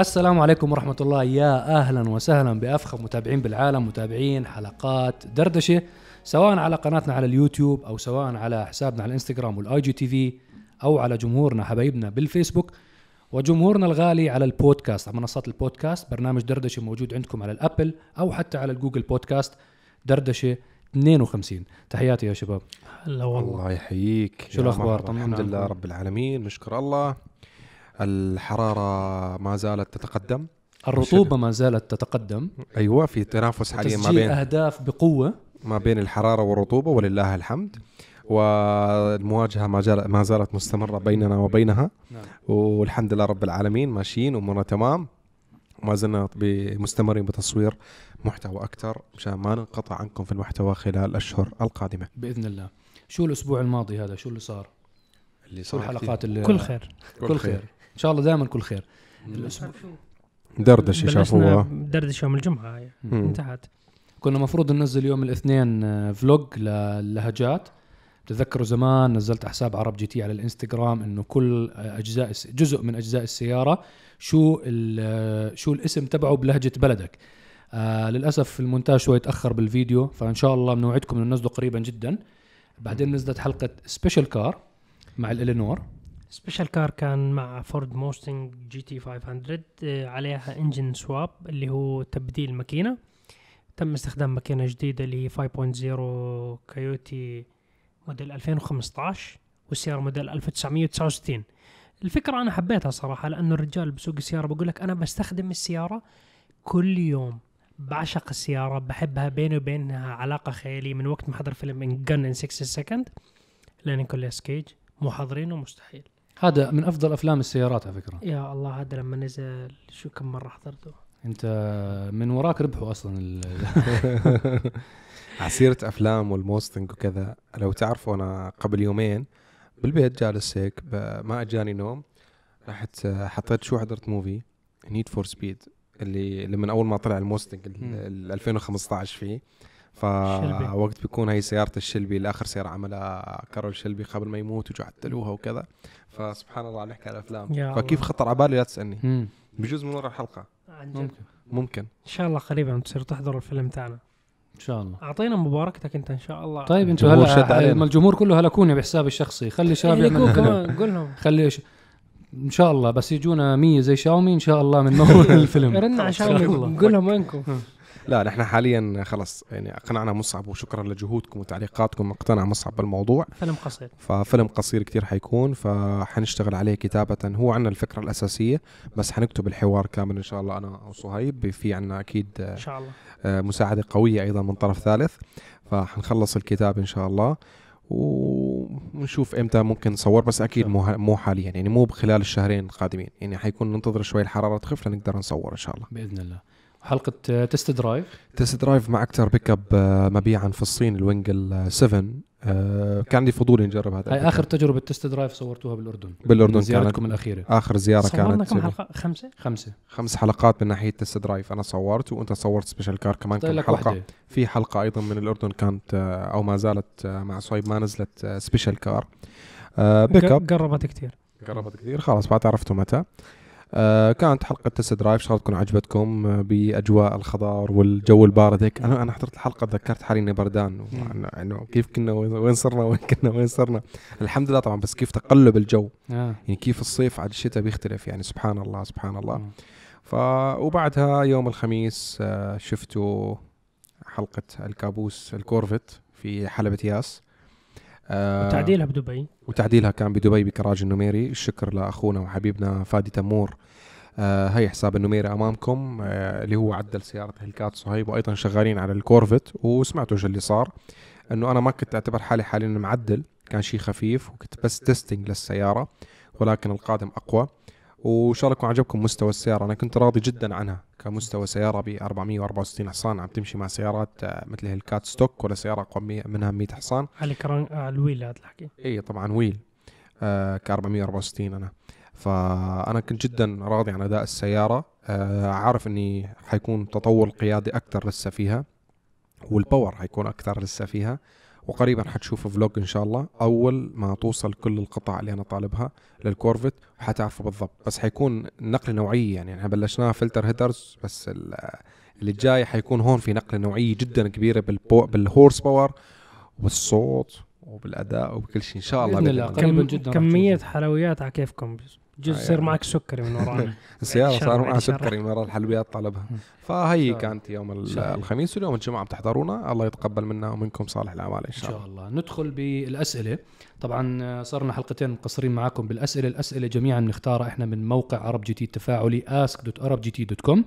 السلام عليكم ورحمة الله. يا أهلا وسهلا بأفخم متابعين بالعالم متابعين حلقات دردشة سواء على قناتنا على اليوتيوب أو سواء على حسابنا على الإنستغرام وال IGTV أو على جمهورنا حبايبنا بالفيسبوك. وجمهورنا الغالي على البودكاست على منصات البودكاست. برنامج دردشة موجود عندكم على ال Apple أو حتى على ال Google Podcast. دردشة 52 تحياتي يا شباب. هلا والله. الله يحييك. شو الأخبار؟ الحمد لله. رب العالمين. نشكر الله. الحرارة ما زالت تتقدم؟ الرطوبة ما زالت تتقدم. أيوة في تنافس حاليا ما تسجيل بين أهداف بقوة. ما بين الحرارة والرطوبة ولله الحمد. والمواجهة ما, ما زالت مستمرة بيننا وبينها. نعم. والحمد لله رب العالمين ماشيين أمورنا تمام. ما زلنا مستمرين بتصوير محتوى أكثر مشان ما ننقطع عنكم في المحتوى خلال الأشهر القادمة. بإذن الله. شو الأسبوع الماضي هذا؟ شو اللي صار؟ اللي الحلقات اللي كل خير. كل خير. إن شاء الله دائما كل خير. الأسبوع. دردشة بلشنا شافوها دردشة يوم مم. انتهت. كنا مفروض ننزل يوم الاثنين آه، vlog للهجات تذكروا زمان نزلت على حساب Arab GT على الإنستغرام إنه كل آه، أجزاء جزء من أجزاء السيارة شو ال- آه، شو الاسم تبعه بلهجة بلدك. آه للأسف المونتاج شوي تأخر بالفيديو فإن شاء الله بنوعدكم إنه ننزله قريبا جدا. بعدين نزلت حلقة special car مع ال Eleanor. special car كان مع Ford Mustang GT 500 آه، عليها engine swap اللي هو تبديل ماكينة. تم استخدام ماكينة جديدة اللي هي 5.0 كايوتي موديل 2015 والسيارة موديل 1969 الفكرة أنا حبيتها صراحة لأنه الرجال بسوق السيارة بقول لك أنا بستخدم السيارة كل يوم. بعشق السيارة بحبها بيني وبينها علاقة خيالية من وقت ما حضر فيلم Gone in 60 Seconds لنيكولاس كيج مو حاضرينه مستحيل. هذا من أفضل أفلام السيارات على فكرة يا الله هذا لما نزل شو كم مرة حضرته أنت من وراك ربحوا أصلا على سيرة أفلام وال Mustang وكذا لو تعرفوا أنا قبل يومين بالبيت جالس هيك ما أجاني نوم رحت حطيت شو حضرت movie Need for Speed اللي لما أول ما طلع ال Mustang ال- مم. ال 2015 فيه. فوقت بيكون هي سيارة ال Shelby اللي اخر سيارة عملها Carroll Shelby قبل ما يموت وجو عدلوها وكذا. فسبحان الله عم نحكي على الأفلام. يا فكيف. خطر على بالي لا تسألني. بجوز من ورا الحلقة. عن جد. ممكن. ممكن. إن شاء الله قريبا تصير تحضر الفيلم تاعنا. إن شاء الله. أعطينا مباركتك أنت إن شاء الله. طيب أنتوا الجمهور شد هلا علينا. ما الجمهور كله هلكوني بحسابي الشخصي. خلي الشباب يهلكوك يعملوا كمان قول لهم. خلي ش... إن شاء الله. بس يجونا 100 زي شاومي إن شاء الله من نور الفيلم. رن على. شاومي قول لهم وينكم. لا نحن حاليا خلص يعني أقنعنا مصعب وشكرا لجهودكم وتعليقاتكم اقتنع مصعب بالموضوع. فيلم قصير. ففيلم قصير كتير حيكون فحنشتغل عليه كتابة. هو عنا الفكرة الأساسية بس حنكتب الحوار كامل إن شاء الله أنا وصهيب في عنا أكيد إن شاء الله. آه، مساعدة قوية أيضا من طرف ثالث. فحنخلص الكتاب إن شاء الله ونشوف إمتى ممكن نصور بس أكيد مو مو حاليا يعني مو خلال الشهرين القادمين. يعني حيكون ننتظر شوي الحرارة تخف لنقدر نصور إن شاء الله. بإذن الله. حلقة آه، test drive test drive مع أكثر بيك اب آه، مبيعا في الصين ال Wingle 7 آه، كان عندي فضول نجرب هذا هاي أب. تجربة test drive صورتوها بالأردن. بالأردن من كانت زيارتكم الأخيرة. آخر زيارة صورنا كانت كم حلقة؟ خمسة؟ خمسة. خمس حلقات من ناحية test drive أنا صورت وأنت صورت special car كمان طيب كم لك حلقة. وحده في حلقة أيضا من الأردن كانت آه، أو ما زالت آه، مع صهيب ما نزلت آه، special car آه، بيك اب قربت كثير قربت كثير خلاص بعد عرفتوا متى. آه كانت حلقة test drive. الله تكون عجبتكم آه، بأجواء الخضار والجو البارد هيك. أنا أنا حضرت الحلقة تذكرت حالي إني بردان. انه كيف كنا وين وين صرنا وين كنا وين صرنا. الحمد لله طبعا بس كيف تقلب الجو. آه. يعني كيف الصيف على الشتاء بيختلف. يعني سبحان الله سبحان الله. آه. ف وبعدها يوم الخميس آه، شفتوا حلقة الكابوس ال Corvette في حلبة ياس. وتعديلها بدبي. وتعديلها كان بدبي بكراج النميري. الشكر لأخونا وحبيبنا فادي تمور. آه هي حساب النميري أمامكم آه اللي هو عدل سيارة Hellcat صهيب وأيضا شغالين على ال Corvette. وسمعتوا شو اللي صار إنه أنا ما كنت أعتبر حالي حاليا معدل كان شيء خفيف وكنت بس testing للسيارة ولكن القادم أقوى. وإن شاء الله يكون عجبكم مستوى السيارة. أنا كنت راضي جدا عنها كمستوى سيارة ب 464 حصان. عم تمشي مع سيارات آه، مثل Hellcat stock ولا سيارة اقوى منها 100 حصان. على crank على ال wheel هذا الحكي. إي طبعا wheel آه ك 464 أنا. فأنا كنت جدا راضي عن أداء السيارة. آه عارف إني حيكون تطور قيادي أكثر لسه فيها وال power حيكون أكثر لسه فيها. وقريبا حتشوف vlog إن شاء الله أول ما توصل كل القطع اللي أنا طالبها لل Corvette وحتعرفوا بالضبط بس حيكون نقلة نوعية يعني إحنا بلشناها filter headers بس ال- اللي جاي حيكون هون في نقلة نوعية جدا كبيرة بال po بال horsepower والصوت وبالأداء وبكل شيء إن شاء الله بإذن الله. قريباً كم جداً تشوفه. حلويات على كيفكم جزء آه، يصير يعني. معك سكري من ورانا. السيارة بعد صار معها. سكري من وراء الحلويات طلبها. فهي كانت يوم ال- شاء الله. الخميس واليوم الجمعة بتحضرونا. الله يتقبل منا ومنكم صالح الأعمال إن إن شاء الله. شاء الله. ندخل بالأسئلة. طبعا آه، صرنا حلقتين مقصرين معاكم بالأسئلة. الأسئلة جميعا بنختارها إحنا من موقع عرب GT التفاعلي ask.arabgt.com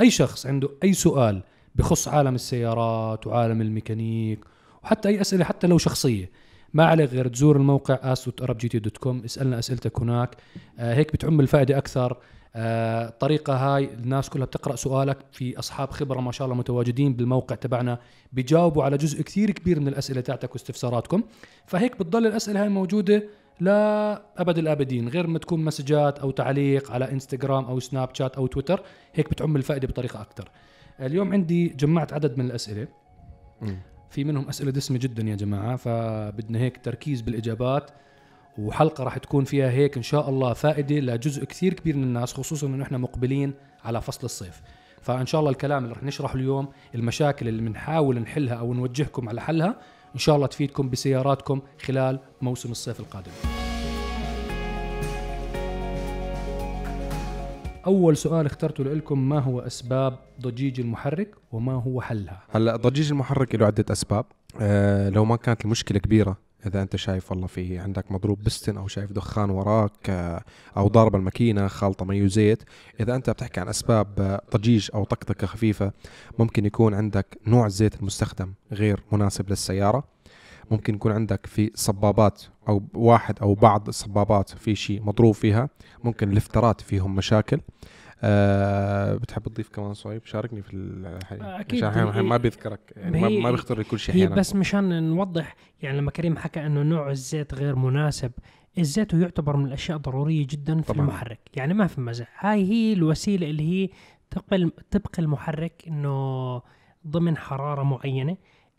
أي شخص عنده أي سؤال بخص عالم السيارات وعالم الميكانيك وحتى أي أسئلة حتى لو شخصية ما عليك غير تزور الموقع ask.arabgt.com اسألنا أسئلتك هناك. آه هيك بتعم الفائدة أكثر. آه الطريقة هاي الناس كلها بتقرأ سؤالك في أصحاب خبرة ما شاء الله متواجدين بالموقع تبعنا بيجاوبوا على جزء كثير كبير من الأسئلة تاعتك واستفساراتكم. فهيك بتضل الأسئلة هاي موجودة لا أبد الآبدين غير ما تكون مسجات أو تعليق على إنستغرام أو سناب شات أو تويتر هيك بتعم الفائدة بطريقة أكثر. اليوم عندي جمعت عدد من الأسئلة. في منهم أسئلة دسمة جدا يا جماعة فبدنا هيك تركيز بالإجابات وحلقة راح تكون فيها هيك إن شاء الله فائدة لجزء كثير كبير من الناس خصوصا إنه إحنا مقبلين على فصل الصيف. فإن شاء الله الكلام اللي راح نشرحه اليوم المشاكل اللي بنحاول نحلها أو نوجهكم على حلها إن شاء الله تفيدكم بسياراتكم خلال موسم الصيف القادم. أول سؤال اخترته لكم ما هو أسباب ضجيج المحرك وما هو حلها؟ هلأ ضجيج المحرك له عدة أسباب. آه لو ما كانت المشكلة كبيرة إذا أنت شايف والله في عندك مضروب بستن أو شايف دخان وراك آه أو ضارب الماكينة خالطة مي وزيت إذا أنت بتحكي عن أسباب آه، ضجيج أو طقطقة خفيفة ممكن يكون عندك نوع الزيت المستخدم غير مناسب للسيارة. ممكن يكون عندك في صبابات أو واحد أو بعض الصبابات في شيء مضروب فيها ممكن الافترات فيهم مشاكل. أه بتحب تضيف كمان صهيب شاركني في الحقيقة أكيد. عشان أحيانا ما بيذكرك يعني ما, ما بيخطر لي كل شيء هي بس مشان نوضح يعني لما كريم حكى إنه نوع الزيت غير مناسب الزيت هو يعتبر من الأشياء ضرورية جدا في طبعاً. المحرك. يعني ما في مزح هاي هي الوسيلة اللي هي تبقى المحرك إنه ضمن حرارة معينة.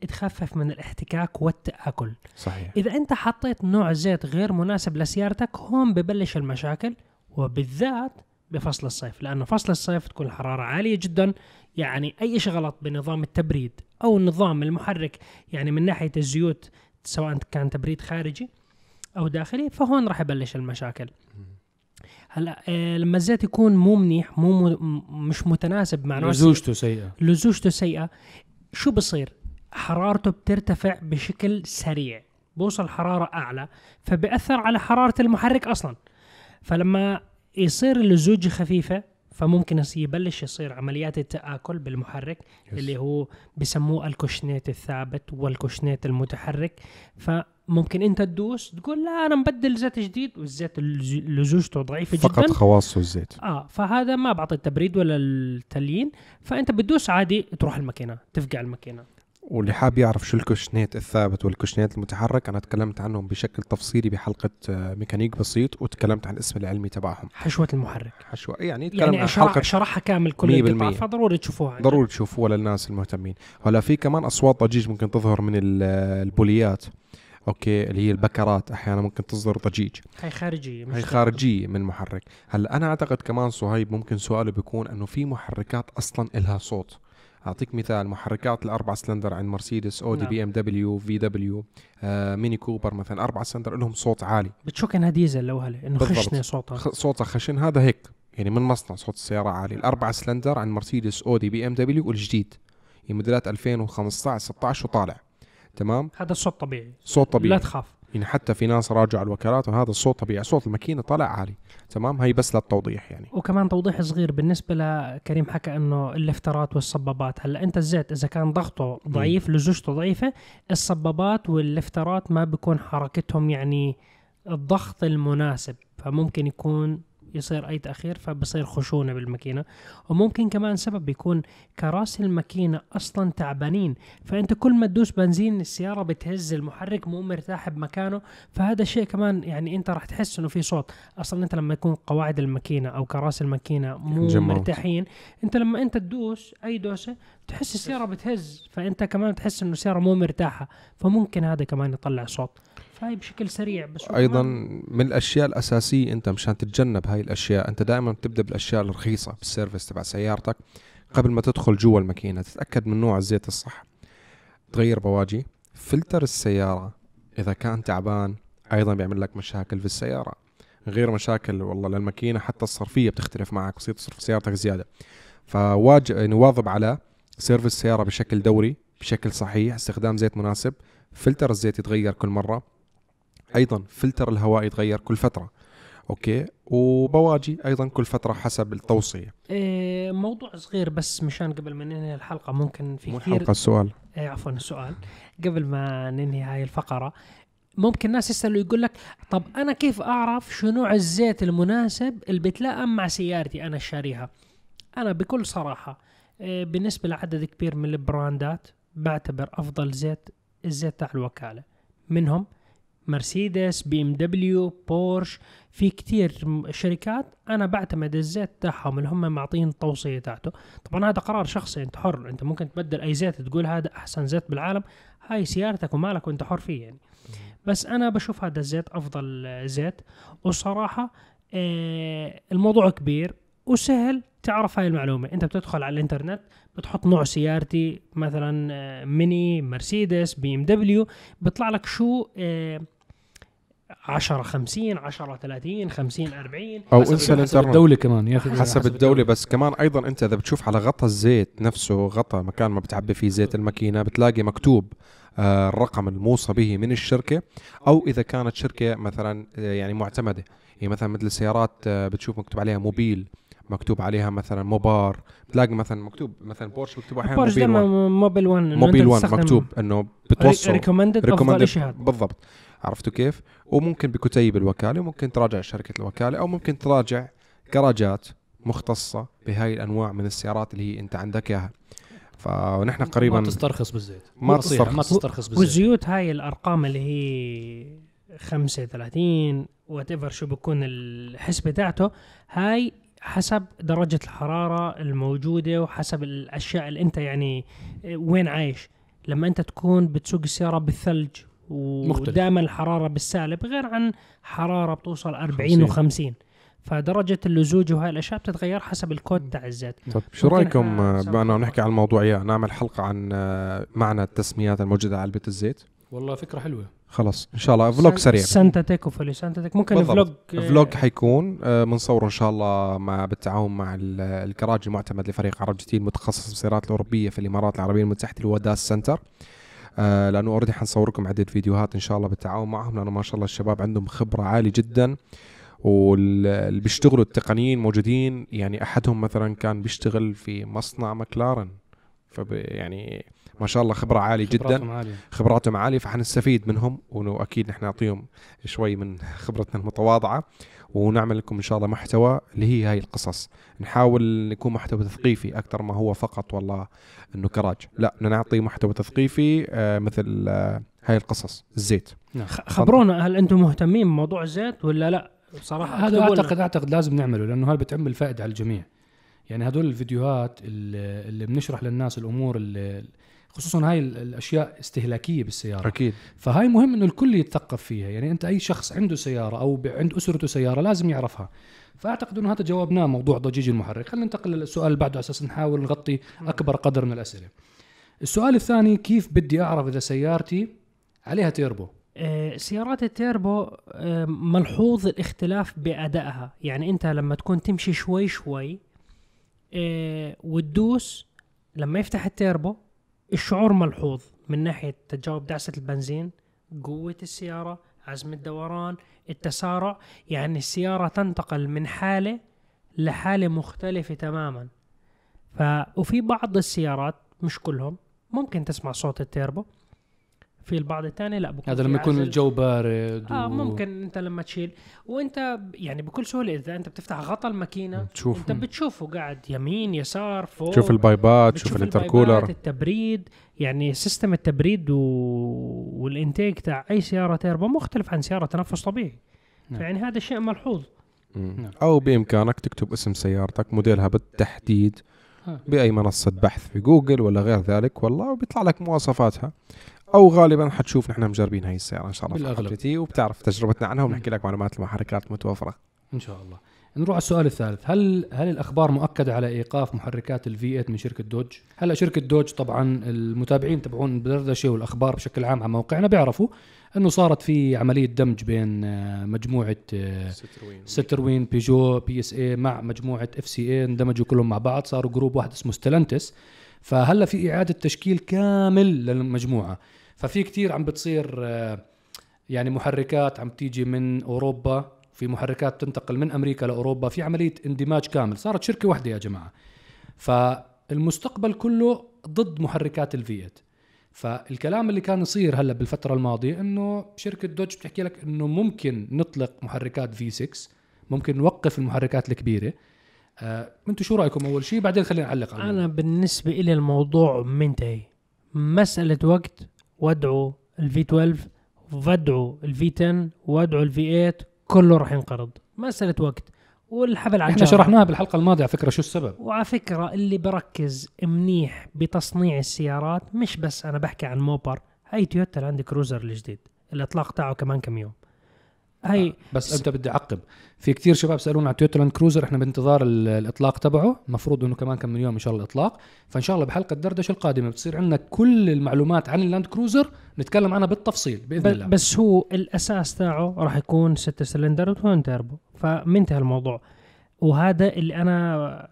تخفف من الاحتكاك والتآكل. صحيح. إذا أنت حطيت نوع زيت غير مناسب لسيارتك هون ببلش المشاكل وبالذات بفصل الصيف لأنه فصل الصيف تكون الحرارة عالية جدا. يعني أي شيء غلط بنظام التبريد أو نظام المحرك يعني من ناحية الزيوت سواء كان تبريد خارجي أو داخلي فهون راح يبلش المشاكل. هلا آه لما الزيت يكون مو منيح مو مش متناسب مع نوع لزوجته سيئة. لزوجته سيئة شو بصير؟ حرارته بترتفع بشكل سريع. بوصل حرارة أعلى فبأثر على حرارة المحرك أصلا. فلما يصير اللزوجة خفيفة فممكن يبلش يصير عمليات التآكل بالمحرك yes. اللي هو بسموه الكوشنيت الثابت والكوشنيت المتحرك. فممكن أنت تدوس تقول لا أنا مبدل زيت جديد والزيت لزوجته ضعيفة فقط جدا خواصه الزيت آه فهذا ما بعطي التبريد ولا التليين. فأنت بتدوس عادي تروح الماكينة تفقع الماكينة. واللي حاب يعرف شو الكوشنيت الثابت والكوشنيت المتحرك أنا تكلمت عنهم بشكل تفصيلي بحلقة آه، ميكانيك بسيط وتكلمت عن الاسم العلمي تبعهم. حشوة المحرك. حشوة يعني تكلمنا يعني عن شرح حلقة شرحها كامل كل القطع بالمية. فضروري تشوفوها ضروري تشوفوها للناس المهتمين. هلا في كمان أصوات ضجيج ممكن تظهر من ال- البوليات. okay اللي هي البكرات أحيانا ممكن تصدر ضجيج. هاي خارجية مش هي خارجية من المحرك هلا أنا أعتقد كمان صهيب ممكن سؤاله بيكون إنه في محركات أصلا إلها صوت. أعطيك مثال محركات الأربع سلندر عند مرسيدس اودي نعم. بي إم دبليو VW آه ميني كوبر مثلا أربع سلندر لهم صوت عالي. بتشك انها ديزل لو هلا إنه. خشنة صوتها. صوتها خشن هذا هيك. يعني من مصنع صوت السيارة عالي. الأربعة سلندر عن مرسيدس أودي بي إم دبليو والجديد يعني موديلات 2015 16 وطالع. تمام؟ هذا الصوت طبيعي. صوت لا طبيعي تخاف. يعني حتى في ناس راجعوا الوكالات وهذا الصوت طبيعي صوت الماكينة طالع عالي تمام؟ هي بس للتوضيح يعني. وكمان توضيح صغير بالنسبة لكريم حكى إنه اللفترات والصبابات هلأ أنت الزيت إذا كان ضغطه ضعيف لزوجته ضعيفة الصبابات واللفترات ما بيكون حركتهم يعني الضغط المناسب فممكن يكون يصير أي تأخير فبصير خشونة بالماكينة. وممكن كمان سبب يكون كراسي الماكينة أصلا تعبانين فأنت كل ما تدوس بنزين السيارة بتهز المحرك مو مرتاح بمكانه. فهذا الشيء كمان يعني أنت راح تحس إنه في صوت. أصلا أنت لما يكون قواعد الماكينة أو كراسي الماكينة مو جمعت. مرتاحين أنت لما أنت تدوس أي دوسة تحس السيارة بتهز فأنت كمان تحس إنه السيارة مو مرتاحة. فممكن هذا كمان يطلع صوت. فهي بشكل سريع بس أيضا من الأشياء الأساسية أنت مشان تتجنب هاي الأشياء أنت دائما بتبدأ بالأشياء الرخيصة بالسيرفيس تبع سيارتك قبل ما تدخل جوا الماكينة تتأكد من نوع الزيت الصح. تغير بواجي فلتر السيارة إذا كان تعبان أيضا بيعمل لك مشاكل في السيارة. غير مشاكل والله للماكينة حتى الصرفية بتختلف معك بصير تصرف سيارتك زيادة. فواجب يعني واظب على service السيارة بشكل دوري بشكل صحيح استخدام زيت مناسب فلتر الزيت يتغير كل مرة. أيضا فلتر الهواء يتغير كل فترة okay؟ وبواجي أيضا كل فترة حسب التوصية. إيه موضوع صغير بس مشان قبل ما ننهي الحلقة ممكن في مو كثير الحلقة السؤال إيه عفوا السؤال قبل ما ننهي هاي الفقرة ممكن ناس يسألوا يقول لك طب أنا كيف أعرف شو نوع الزيت المناسب اللي بيتلائم مع سيارتي أنا الشاريها؟ أنا بكل صراحة إيه بالنسبة لعدد كبير من البراندات بعتبر أفضل زيت الزيت تاع الوكالة. منهم مرسيدس بي إم دبليو بورش في كتير شركات. أنا بعتمد الزيت تاعهم اللي هم معطين التوصية تاعته. طبعا هذا قرار شخصي أنت حر. أنت ممكن تبدل أي زيت تقول هذا أحسن زيت بالعالم. هاي سيارتك ومالك وأنت حر فيه يعني. بس أنا بشوف هذا الزيت أفضل زيت. وصراحة آه، الموضوع كبير وسهل تعرف هاي المعلومة. أنت بتدخل على الإنترنت بتحط نوع سيارتي مثلا آه، ميني مرسيدس بي إم دبليو بيطلع لك شو آه، 10 50 10 30 50 40 أو حسب- انسى حسب الانترنت. الدولة كمان ياخذ حسب الدولة بس كمان أيضا أنت إذا بتشوف على غطا الزيت نفسه غطا مكان ما بتعبي فيه زيت الماكينة بتلاقي مكتوب آه، الرقم الموصى به من الشركة. أو إذا كانت شركة مثلا آه، يعني معتمدة. يعني مثلا مثل السيارات آه، بتشوف مكتوب عليها موبيل مكتوب عليها مثلا موبار. بتلاقي مثلا مكتوب مثلا بورش مكتوب أحيانا بورش موبيل 1 دائما موبيل 1 موبيل 1 مكتوب إنه بتوصل. recommended افضل recommended. شيء هذا بالضبط. عرفتوا كيف وممكن بكتيب الوكالة وممكن تراجع شركة الوكالة أو ممكن تراجع جراجات مختصة بهاي الأنواع من السيارات اللي هي أنت عندك إياها فنحن قريبا ما تسترخص بالزيت ما نصيحة، ما تسترخص. تسترخص بالزيت والزيوت هاي الأرقام اللي هي 35 whatever شو بكون الحسبه تاعته هاي حسب درجة الحرارة الموجودة وحسب الأشياء اللي أنت يعني وين عايش لما أنت تكون بتسوق السيارة بالثلج. ودائما الحرارة بالسالب غير عن حرارة بتوصل 40 خمسين. و50 فدرجة اللزوج وهاي الأشياء بتتغير حسب الكود تاع الزيت. طب شو آه، نسوي بما انه حلقة. نحكي عن الموضوع إيه نعمل حلقة عن آه، معنى التسميات الموجودة على علبه الزيت؟ والله فكرة حلوة. خلص إن شاء الله vlog سريع. synthe tic و fully synthetic ممكن. vlog vlog حيكون آه، بنصوره إن شاء الله مع بالتعاون مع ال- الكراج المعتمد لفريق عرب GT متخصص بالسيارات الأوروبية في الإمارات العربية المتحدة اللي هو داس سنتر. آه لأنه already حنصور لكم عدة فيديوهات إن شاء الله بالتعاون معهم لأنه ما شاء الله الشباب عندهم خبرة عالية جدا. واللي بيشتغلوا التقنيين موجودين يعني أحدهم مثلا كان بيشتغل في مصنع مكلارن فب يعني ما شاء الله خبرة عالية جدا. خبراتهم عالية. خبراتهم عالية فحنستفيد منهم وأكيد نحن نعطيهم شوي من خبرتنا المتواضعة. ونعمل لكم إن شاء الله محتوى اللي هي هاي القصص. نحاول نكون محتوى تثقيفي أكثر ما هو فقط والله إنه كراج. لا بدنا نعطي محتوى تثقيفي آه مثل آه هاي القصص الزيت. نعم. خبرونا هل أنتم مهتمين بموضوع الزيت ولا لا؟ بصراحه هذا. اعتقد أعتقد لازم نعمله لأنه هذا بتعمل فائده على الجميع. يعني هدول الفيديوهات اللي, اللي بنشرح للناس الأمور اللي خصوصا هاي ال- الأشياء استهلاكية بالسيارة. أكيد. فهاي مهم إنه الكل يتثقف فيها. يعني أنت أي شخص عنده سيارة أو ب- عند أسرته سيارة لازم يعرفها. فأعتقد إنه هذا جاوبناه موضوع ضجيج المحرك. خلينا ننتقل للسؤال اللي بعده على أساس نحاول نغطي أكبر قدر من الأسئلة. السؤال الثاني كيف بدي أعرف إذا سيارتي عليها تيربو؟ آه، سيارات التيربو آه، ملحوظ الاختلاف بأدائها. يعني أنت لما تكون تمشي شوي شوي آه، وتدوس لما يفتح التيربو الشعور ملحوظ من ناحية تجاوب دعسة البنزين قوة السيارة عزم الدوران التسارع. يعني السيارة تنتقل من حالة لحالة مختلفة تماما. ف... وفي بعض السيارات مش كلهم ممكن تسمع صوت التيربو. في البعض الثاني لا بكون هذا لما يكون. الجو بارد آه و- ممكن انت لما تشيل وانت يعني بكل سهولة إذا انت بتفتح غطا الماكينة تشوف انت بتشوفه قاعد يمين يسار فوق تشوف البايبات تشوف ال intercooler التبريد يعني system التبريد و... وال intake تاع أي سيارة تيربو مختلف عن سيارة تنفس طبيعي نعم. فيعني هذا شيء ملحوظ. نعم. أو بإمكانك تكتب اسم سيارتك موديلها بالتحديد آه. بأي منصة بحث في جوجل ولا غير ذلك والله وبيطلع لك مواصفاتها أو غالبا حتشوف نحن مجربين هاي السيارة إن شاء الله. حلقتي وبتعرف تجربتنا عنها مم. ونحكي لك معلومات المحركات المتوفرة. إن شاء الله. نروح على السؤال الثالث. هل هل الأخبار مؤكدة على إيقاف محركات ال V 8 من شركة دوج؟ هلا شركة دوج طبعا المتابعين تبعون بدردشه والأخبار بشكل عام على موقعنا بيعرفوا إنه صارت في عملية دمج بين آه، مجموعة آه، ستروين. بيجو PSA مع مجموعة FCA اندمجوا كلهم مع بعض. صاروا group واحد اسمه ستلانتس فهلا في إعادة تشكيل كامل للمجموعة. ففي كتير عم بتصير آه، يعني محركات عم تيجي من أوروبا في محركات تنتقل من أمريكا لأوروبا في عملية اندماج كامل. صارت شركة واحدة يا جماعة. فالمستقبل كله ضد محركات ال V 8 فالكلام اللي كان يصير هلا بالفترة الماضية إنه شركة دوج بتحكي لك إنه ممكن نطلق محركات V 6 ممكن نوقف المحركات الكبيرة. أنتم شو رأيكم أول شيء بعدين خلينا نعلق على أنا. بالنسبة لي الموضوع منتهي. مسألة وقت ودعوا ال V 12 ودعوا ال V 10 ودعوا ال V 8 كله راح ينقرض. مسألة وقت. والحبل على إحنا. شرحناها بالحلقة الماضية على فكرة شو السبب؟ وعلى فكرة اللي بركز منيح بتصنيع السيارات مش بس أنا بحكي عن Mopar هاي تويوتا لاند كروزر الجديد الإطلاق تاعه كمان كم يوم. هاي بس س- أنت بدي أعقب. في كتير شباب سألونا على تويوتا لاند كروزر إحنا بانتظار ال- الإطلاق تبعه. المفروض إنه كمان كم من يوم إن شاء الله الإطلاق. فإن شاء الله بحلقة الدردشه القادمة بتصير عندنا كل المعلومات عن اللاند كروزر نتكلم عنها بالتفصيل بإذن الله. بس هو الأساس تاعه راح يكون 6 cylinder و twin turbo. فمنتهى الموضوع. وهذا اللي أنا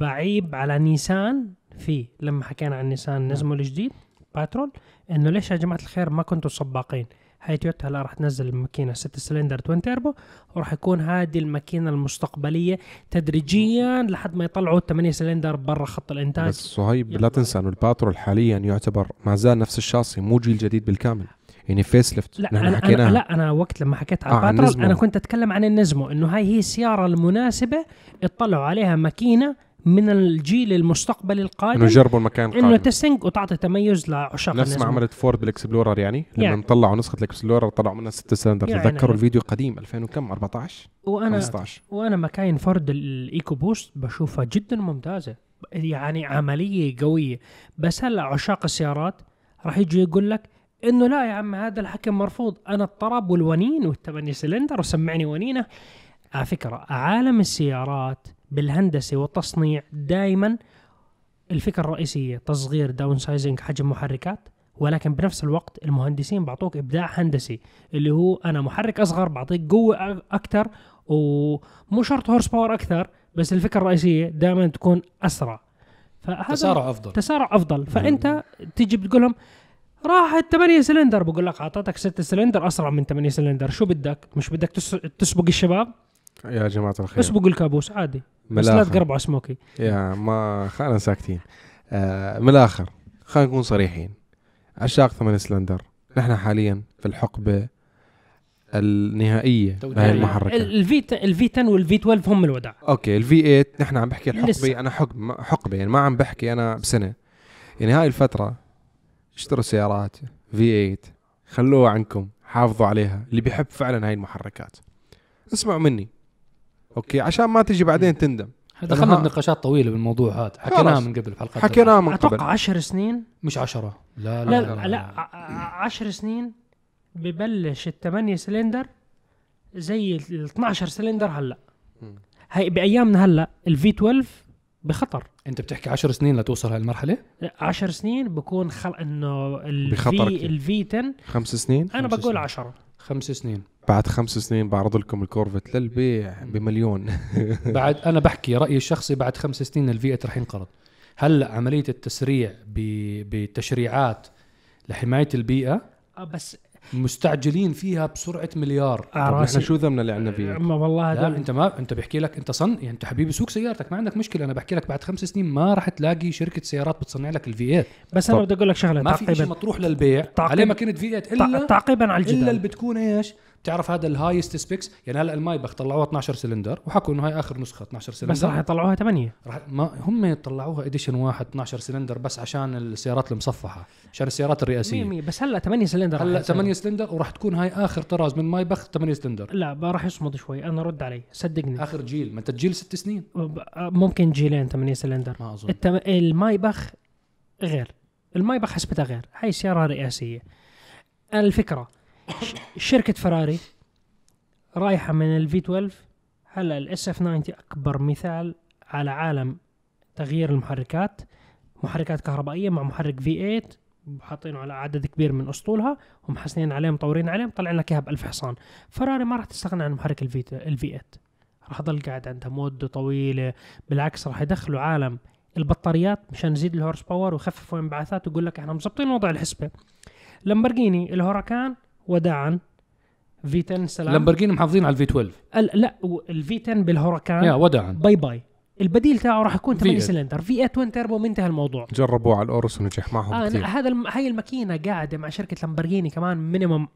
بعيب على نيسان فيه. لما حكينا عن نيسان نزمو الجديد باترول إنه ليش يا جماعة الخير ما كنتوا سباقين؟ هاي تويوتا هلا راح تنزل الماكينة 6 cylinder twin turbo وراح يكون هذه الماكينة المستقبلية تدريجيا لحد ما يطلعوا 8 سلندر برا خط الإنتاج بس صهيب لا. تنسى أنه الباترول حاليا يعتبر ما زال نفس الشاصي مو جيل جديد بالكامل يعني فيس ليفت لا نحن أنا, أنا لا أنا وقت لما حكيت على آه، الباترول. أنا كنت أتكلم عن النزمو إنه هاي هي السيارة المناسبة اطلعوا عليها ماكينة من الجيل المستقبلي إنه القادم يجربوا المكان إنه القادم. تستنج وتعطي تميز لعشاق نفس ما. عملت فورد بالاكسبلورر يعني لما يعني. طلعوا نسخة الاكسبلورر طلعوا منها 6 سلندر يعني تذكروا يعني. الفيديو قديم 2000 وكم؟ 14 وأنا 15 وأنا مكاين فورد الإيكو بوست بشوفها جدا ممتازة. يعني عملية قوية. بس هلا عشاق السيارات راح يجي يقول لك إنه لا يا عم هذا الحكي مرفوض. أنا الطرب والونين والثمانية سلندر وسمعني ونينة. على فكرة عالم السيارات بالهندسة والتصنيع دائما الفكرة الرئيسية تصغير downsizing حجم محركات ولكن بنفس الوقت المهندسين بعطوك إبداع هندسي اللي هو أنا محرك أصغر بعطيك قوة أكثر ومو شرط horsepower أكثر بس الفكرة الرئيسية دائما تكون أسرع. فهذا تسارع أفضل. تسارع أفضل. فأنت تيجي بتقول لهم راح 8 سلندر بقول لك أعطيتك 6 سلندر أسرع من 8 سلندر شو بدك؟ مش بدك تس- تسبق الشباب؟ يا جماعة الخير. اسبقوا الكابوس عادي بس لا. تقربوا على سموكي. يا ما خلينا ساكتين. آه من الآخر خلينا نكون صريحين. عشاق ثمان سلندر نحن حاليا في الحقبة النهائية. لهي المحركة. ال V ال V 10 وال V 12 هم الوداع. okay ال V 8 نحن عم بحكي الحقبة. لسه. أنا حقبه ما- حقبة يعني ما عم بحكي أنا بسنة. يعني هاي الفترة اشتروا سيارات V 8 خلوها عنكم حافظوا عليها اللي بيحب فعلا هاي المحركات. اسمعوا مني. okay عشان ما تجي بعدين تندم. دخلنا ها- بنقاشات طويلة بالموضوع هذا. حكيناها. من قبل بحلقات حكيناها من قبل. أتوقع 10 سنين. مش عشرة. لا لا لا لا, لا, لا 10 سنين ببلش ال 8 سلندر زي ال 12 سلندر هلأ. هي بأيامنا هلأ ال V 12 بخطر. أنت بتحكي عشر سنين لتوصل هاي المرحله 10 سنين بكون خل إنه بخطر ال V. ال V 10 خمس سنين؟ أنا خمس بقول سنين. 10 خمس سنين. بعد خمس سنين بعرض لكم الكورفت للبيع بمليون. بعد أنا بحكي رأيي الشخصي بعد خمس سنين ال V8 رح ينقرض. هلأ عملية التسريع ب- بتشريعات لحماية البيئة آه بس مستعجلين فيها بسرعة مليار. إحنا راسي. شو ذمنا اللي عندنا في ما والله لا أنت ما أنت بحكي لك أنت صن يعني أنت حبيبي سوق سيارتك ما عندك مشكلة. أنا بحكي لك بعد خمس سنين ما راح تلاقي شركة سيارات بتصنع لك الفي 8 بس أنا. بدي أقول لك شغلة ما في شيء مطروح للبيع. عليه ماكينه في 8 تع- الا تعقيبا على إلا اللي بتكون إيش؟ بتعرف هذا الهايست سبيكس؟ يعني هلا المايبخ طلعوها 12 سلندر وحكوا إنه هاي آخر نسخة 12 سلندر. بس راح يطلعوها ثمانية. راح ما هم طلعوها اديشن واحد 12 سلندر بس عشان السيارات المصفحة عشان السيارات مية الرئاسية. مية بس هلا 8 سلندر هلا راح يصير. 8 سلندر وراح تكون هاي آخر طراز من مايبخ 8 سلندر. لا راح يصمد شوي. أنا رد علي. صدقني. آخر جيل. ما أنت جيل ست سنين. ب- ممكن جيلين 8 سلندر. ما أظن. التم... المايبخ غير. المايبخ حسبتها غير. هاي سيارة رئاسية. الفكرة ش- شركة فراري رايحة من ال V 12 هلا ال SF 90 أكبر مثال على عالم تغيير المحركات. محركات كهربائية مع محرك V8 حاطينه على عدد كبير من أسطولها ومحسنين عليه مطورين عليه مطلعين لك إياها ب 1000 حصان. فراري ما راح تستغنى عن محرك ال V ال V8 راح يضل قاعد عندها مدة طويلة. بالعكس راح يدخلوا عالم البطاريات مشان يزيد ال horsepower ويخففوا انبعاثات ويقول لك إحنا مظبطين وضع الحسبة. لامبرجيني الهوراكان وداعا V10 سلام. لامبرجيني محافظين على ال V12 ال- لا ال V10 بالهوراكان. يا وداعا bye bye. البديل تاعه راح يكون 8 V8. سلندر V8 twin turbo؟ منتهى الموضوع. جربوه على الأورس ونجح معهم آه كثير. هذا الم... هاي الماكينة قاعدة مع شركة لامبرجيني كمان minimum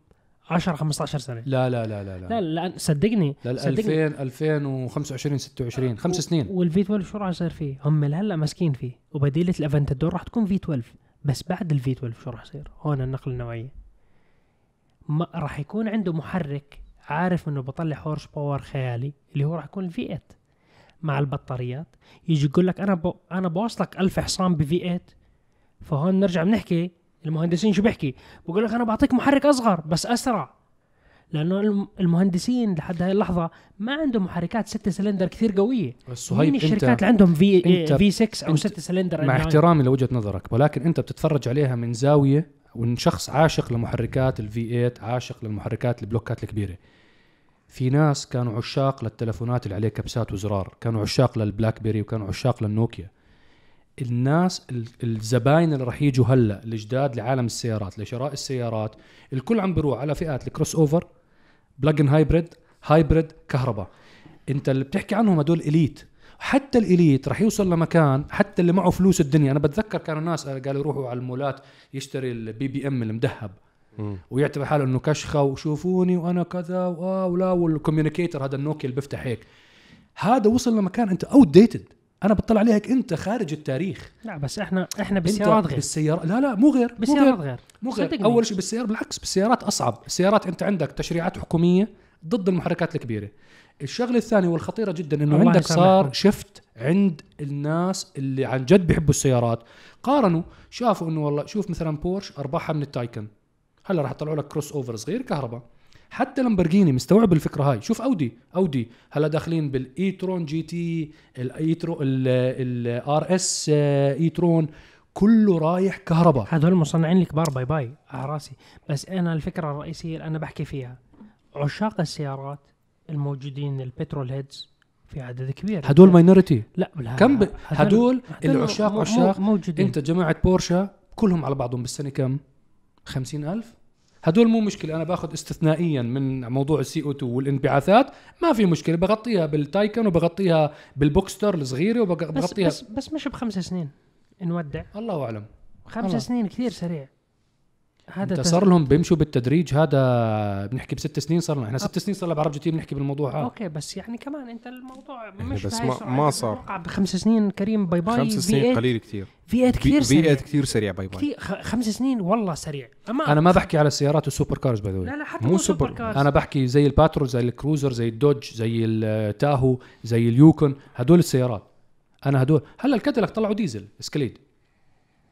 10 15 سنة. لا لا لا لا لا, لا لا صدقني صدقني. 2000 2025 26 خمس سنين. وال V12 شو راح يصير فيه؟ هم لهلا ماسكين فيه. وبديلة الأفنتادور راح تكون V12 بس بعد ال V12 شو راح يصير؟ هون النقل النوعية. ما راح يكون عنده محرك عارف إنه بطلع horsepower خيالي اللي هو راح يكون ال V8 مع البطاريات يجي يقول لك أنا ب... أنا بوصلك 1000 حصان ب V8 فهون نرجع بنحكي المهندسين شو بيحكي؟ بقول لك أنا بعطيك محرك أصغر بس أسرع لأنه الم- المهندسين لحد هاي اللحظة ما عندهم محركات 6 سلندر كثير قوية بس مين الشركات اللي عندهم V V6 أو أنت 6 سلندر مع؟ احترامي لوجهة نظرك ولكن أنت بتتفرج عليها من زاوية وإن شخص عاشق لمحركات ال V8 عاشق للمحركات البلوكات الكبيرة. في ناس كانوا عشاق للتلفونات اللي عليه كبسات وزرار كانوا عشاق للبلاك بيري وكانوا عشاق للنوكيا. الناس ال- الزباين اللي راح يجوا هلأ الجداد لعالم السيارات لشراء السيارات الكل عم بيروح على فئات ال crossover plug-in hybrid hybrid كهرباء. انت اللي بتحكي عنهم هدول elite حتى ال elite راح يوصل لمكان حتى اللي معه فلوس الدنيا. أنا بتذكر كانوا ناس قالوا يروحوا على المولات يشتري البي بي ام المدهب مم. ويعتبر حاله إنه كشخة وشوفوني وأنا كذا وآه ولا وال communicator هذا النوكيا اللي بيفتح هيك. هذا وصل لمكان أنت outdated أنا بطلع عليه هيك أنت خارج التاريخ. لا بس إحنا إحنا بالسيارات غير. بالسيارة لا لا مو غير مو بالسيارات غير غير. مو غير. صدقني. أول شيء بالسيارة بالعكس بالسيارات أصعب. السيارات أنت عندك تشريعات حكومية ضد المحركات الكبيرة. الشغلة الثانية والخطيرة جدا إنه عندك. صار شفت عند الناس اللي عن جد بيحبوا السيارات. قارنوا شافوا إنه والله شوف مثلا بورش أرباحها من التايكن. هلأ راح يطلعوا لك crossover صغير كهرباء. حتى لامبرجيني مستوعب الفكرة هاي. شوف أودي أودي. هلأ داخلين بال e-tron GT ال e-tro ال RS e-tron. كله رايح كهرباء. هذول المصنعين الكبار باي باي على راسي. بس أنا الفكرة الرئيسية اللي أنا بحكي فيها. عشاق السيارات الموجودين ال petrolheads في عدد كبير. هدول minority لا لا كم ب... هدول العشاق مو- مو- عشاق موجودين. انت جماعة بورشا كلهم على بعضهم بالسنة كم؟ خمسين ألف. هدول مو مشكلة. أنا باخذ استثنائيا من موضوع ال CO2 والانبعاثات. ما في مشكلة. بغطيها بالتايكن وبغطيها بالبوكستر الصغيرة بس وبغطيها بس, بس مش بخمس سنين. نودع. الله أعلم. خمس. سنين كثير سريع. هذا صار لهم بيمشوا بالتدريج هذا بنحكي بست سنين صار لنا. إحنا ست سنين صار لنا بعرب GT بنحكي بالموضوع هذا. okay بس يعني كمان انت الموضوع يعني مش بس ما-. ما أنت صار. بخمس سنين كريم bye bye خمس سنين قليل كثير V8 كثير في سريع. كثير سريع bye bye كثير خمس سنين والله سريع. أما أنا ما بحكي على السيارات ال supercars bye لا لا حتى مو مو super. supercars. أنا بحكي زي الباترول زي الكروزر زي الدوج زي التاهو زي اليوكون. هدول السيارات. أنا هدول هلا الكاديلاك طلعوا ديزل اسكليد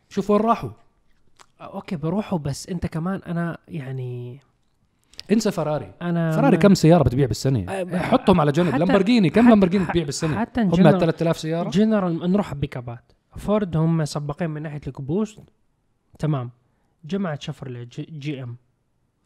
شوف وين راحوا. okay بروحوا بس أنت كمان أنا يعني انسى فراري. أنا فراري كم سيارة بتبيع بالسنة؟ أه، حطهم على جنب. لامبرجيني كم لامبرجيني بتبيع بالسنة؟ حتى هم جنرال 3000 سيارة؟ جنرال نروح بيك ابات فورد هم سباقين من ناحية الكبوس. تمام. جمعت شفرلي جي, جي إم.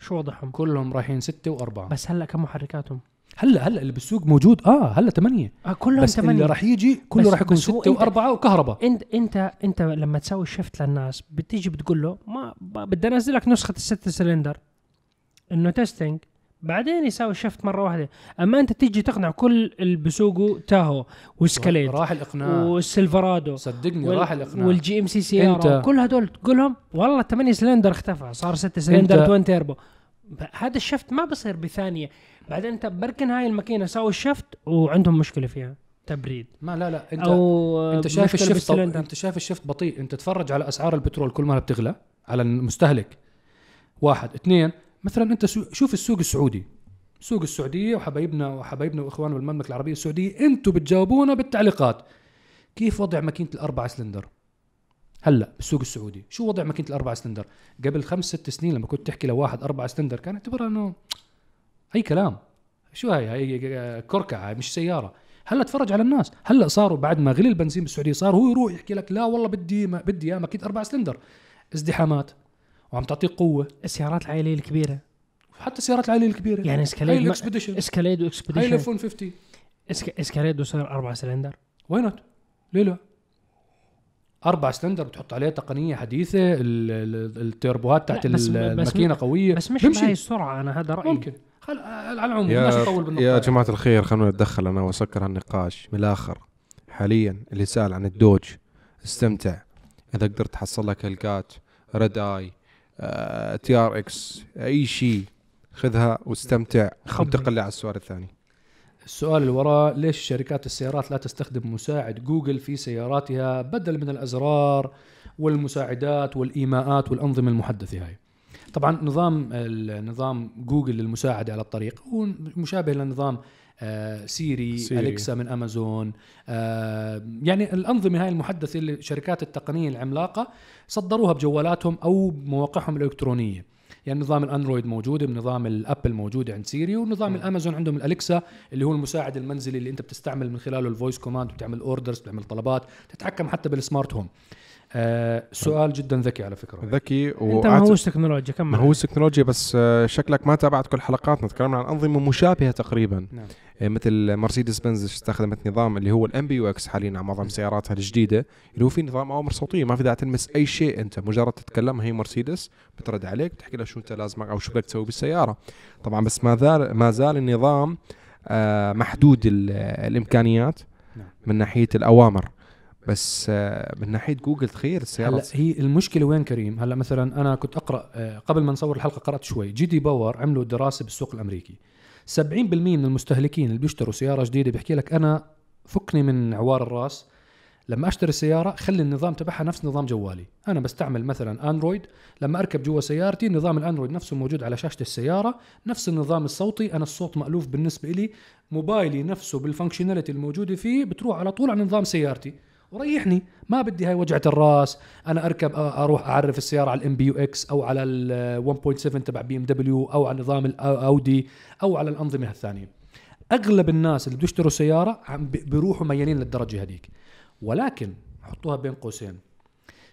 شو وضعهم؟ كلهم رايحين ستة وأربعة. بس هلأ كم محركاتهم؟ هلا هلا اللي بالسوق موجود. آه هلا ثمانية آه كلهم بس اللي ثمانية راح يجي كله راح يكون ستة وأربعة وكهرباء. انت انت انت لما تسوي شيفت للناس بتيجي بتقول له ما بدي انزل لك نسخة الست سلندر إنه testing بعدين يساوي shift مرة واحدة. أما أنت تيجي تقنع كل اللي بيسوقوا تاهو وإسكاليد راح الإقناع. والسيلفرادو صدقني وال- راح الإقناع. والجي ام سي سيارة أنت- كل هدول تقول لهم والله 8 سلندر اختفى صار 6 سلندر أنت- twin turbo ب- هذا ال shift ما بصير بثانية. بعدين انت بركن هاي الماكينة ساوي ال shift وعندهم مشكلة فيها تبريد. ما لا لا انت أو انت شايف ال shift. انت شايف ال shift بطيء انت تتفرج على أسعار البترول كل ما بتغلى على المستهلك. واحد. اثنين مثلا انت. شوف السوق السعودي. سوق السعودية وحبايبنا وحبايبنا وإخواننا بالمملكة العربية السعودية أنتم بتجاوبونا بالتعليقات. كيف وضع ماكينة الاربعه سلندر؟ هلأ بالسوق السعودي. شو وضع ماكينة الاربعه سلندر؟ قبل خمس ست سنين لما كنت تحكي لواحد اربعه سلندر كان يعتبرها إنه أي كلام. شو هاي؟ هاي كركعة هاي مش سيارة. هلا تفرج على الناس. هلا صاروا بعد ما غلي البنزين بالسعودية صار هو يروح يحكي لك لا والله بدي ما بدي إياه ماكينه أربع سلندر. ازدحامات. وعم تعطيك قوة. السيارات العائلية الكبيرة. حتى السيارات العائلية الكبيرة. يعني هاي إسكاليد الاكسبediشن إسكاليد هاي الاف 150 إسك- إسكاليد وصار أربع سلندر. وينت؟ ليه لا؟ أربع سلندر بتحط عليه تقنية حديثة ال- ال- التيربوهات تحت لا، بس- ال- بس- الماكينة قوية. بس مش. بهاي السرعة أنا هذا رأيي. ممكن. خل على العموم يا يا هاي. جماعة الخير خلونا نتدخل أنا وأسكر هالنقاش من الآخر. حاليا اللي سأل عن الدودج استمتع. إذا قدرت تحصل لك هلقات Redeye آه، TRX أي شيء خذها واستمتع. وانتقل على السؤال الثاني. السؤال اللي وراه ليش شركات السيارات لا تستخدم مساعد جوجل في سياراتها بدل من الأزرار والمساعدات والإيماءات والأنظمة المحدثة هاي؟ طبعا نظام نظام جوجل للمساعدة على الطريق هو مشابه لنظام آه، سيري, سيري. أليكسا من أمازون آه، يعني الأنظمة هاي المحدثة اللي شركات التقنية العملاقة صدروها بجوالاتهم أو بمواقعهم الإلكترونية. يعني نظام الأندرويد موجود بنظام الأبل موجود عند سيري ونظام الأمازون عندهم الأليكسا اللي هو المساعد المنزلي اللي أنت بتستعمل من خلاله ال voice command بتعمل orders بتعمل طلبات تتحكم حتى بال smart home آه سؤال جدا ذكي على فكرة. ذكي أنت وأعت- مهووس تكنولوجيا كمل. ما هو تكنولوجيا بس آه، شكلك ما تابعت كل حلقاتنا. تكلمنا عن أنظمة مشابهة تقريبا. نعم. آه، مثل مرسيدس بنز استخدمت نظام اللي هو ال MBUX حاليا على معظم سياراتها الجديدة اللي هو في نظام اوامر صوتية. ما في داعي تلمس أي شيء أنت. مجرد تتكلم هي مرسيدس بترد عليك بتحكي لها شو أنت لازمك أو شو بدك تسوي بالسيارة. طبعا بس ما زال ما زال النظام آه، محدود ال- الإمكانيات نعم. من ناحية الأوامر. بس آه، من ناحية جوجل تخيل السياره هلأ هي المشكلة وين كريم؟ هلأ مثلا أنا كنت أقرأ آه، قبل ما نصور الحلقة قرأت شوي. جي دي باور عملوا دراسة بالسوق الأمريكي. 70% من المستهلكين اللي بيشتروا سيارة جديدة بيحكي لك أنا فكني من عوار الرأس. لما أشتري سيارة خلي النظام تبعها نفس نظام جوالي. أنا بستعمل مثلا أندرويد. لما أركب جوا سيارتي نظام الأندرويد نفسه موجود على شاشة السيارة نفس النظام الصوتي. أنا الصوت مألوف بالنسبة لي موبايلي نفسه بال functionality الموجودة فيه بتروح على طول على نظام سيارتي. وريحني. ما بدي هاي وجعة الراس. أنا أركب أروح أعرف السيارة على ال MBUX أو على ال 1.7 تبع بي ام دبليو أو على نظام الاودي أو على الأنظمة الثانية أغلب الناس اللي بده يشتروا سيارة عم بي- بيروحوا ميالين للدرجة هذيك. ولكن حطوها بين قوسين.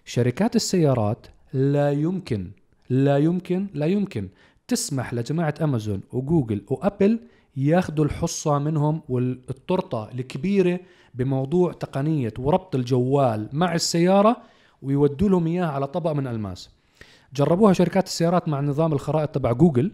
شركات السيارات لا يمكن لا يمكن لا يمكن تسمح لجماعة أمازون وجوجل وأبل ياخذوا الحصة منهم والتورته الكبيرة بموضوع تقنية وربط الجوال مع السيارة ويودوا لهم إياها على طبق من ألماس. جربوها شركات السيارات مع نظام الخرائط تبع جوجل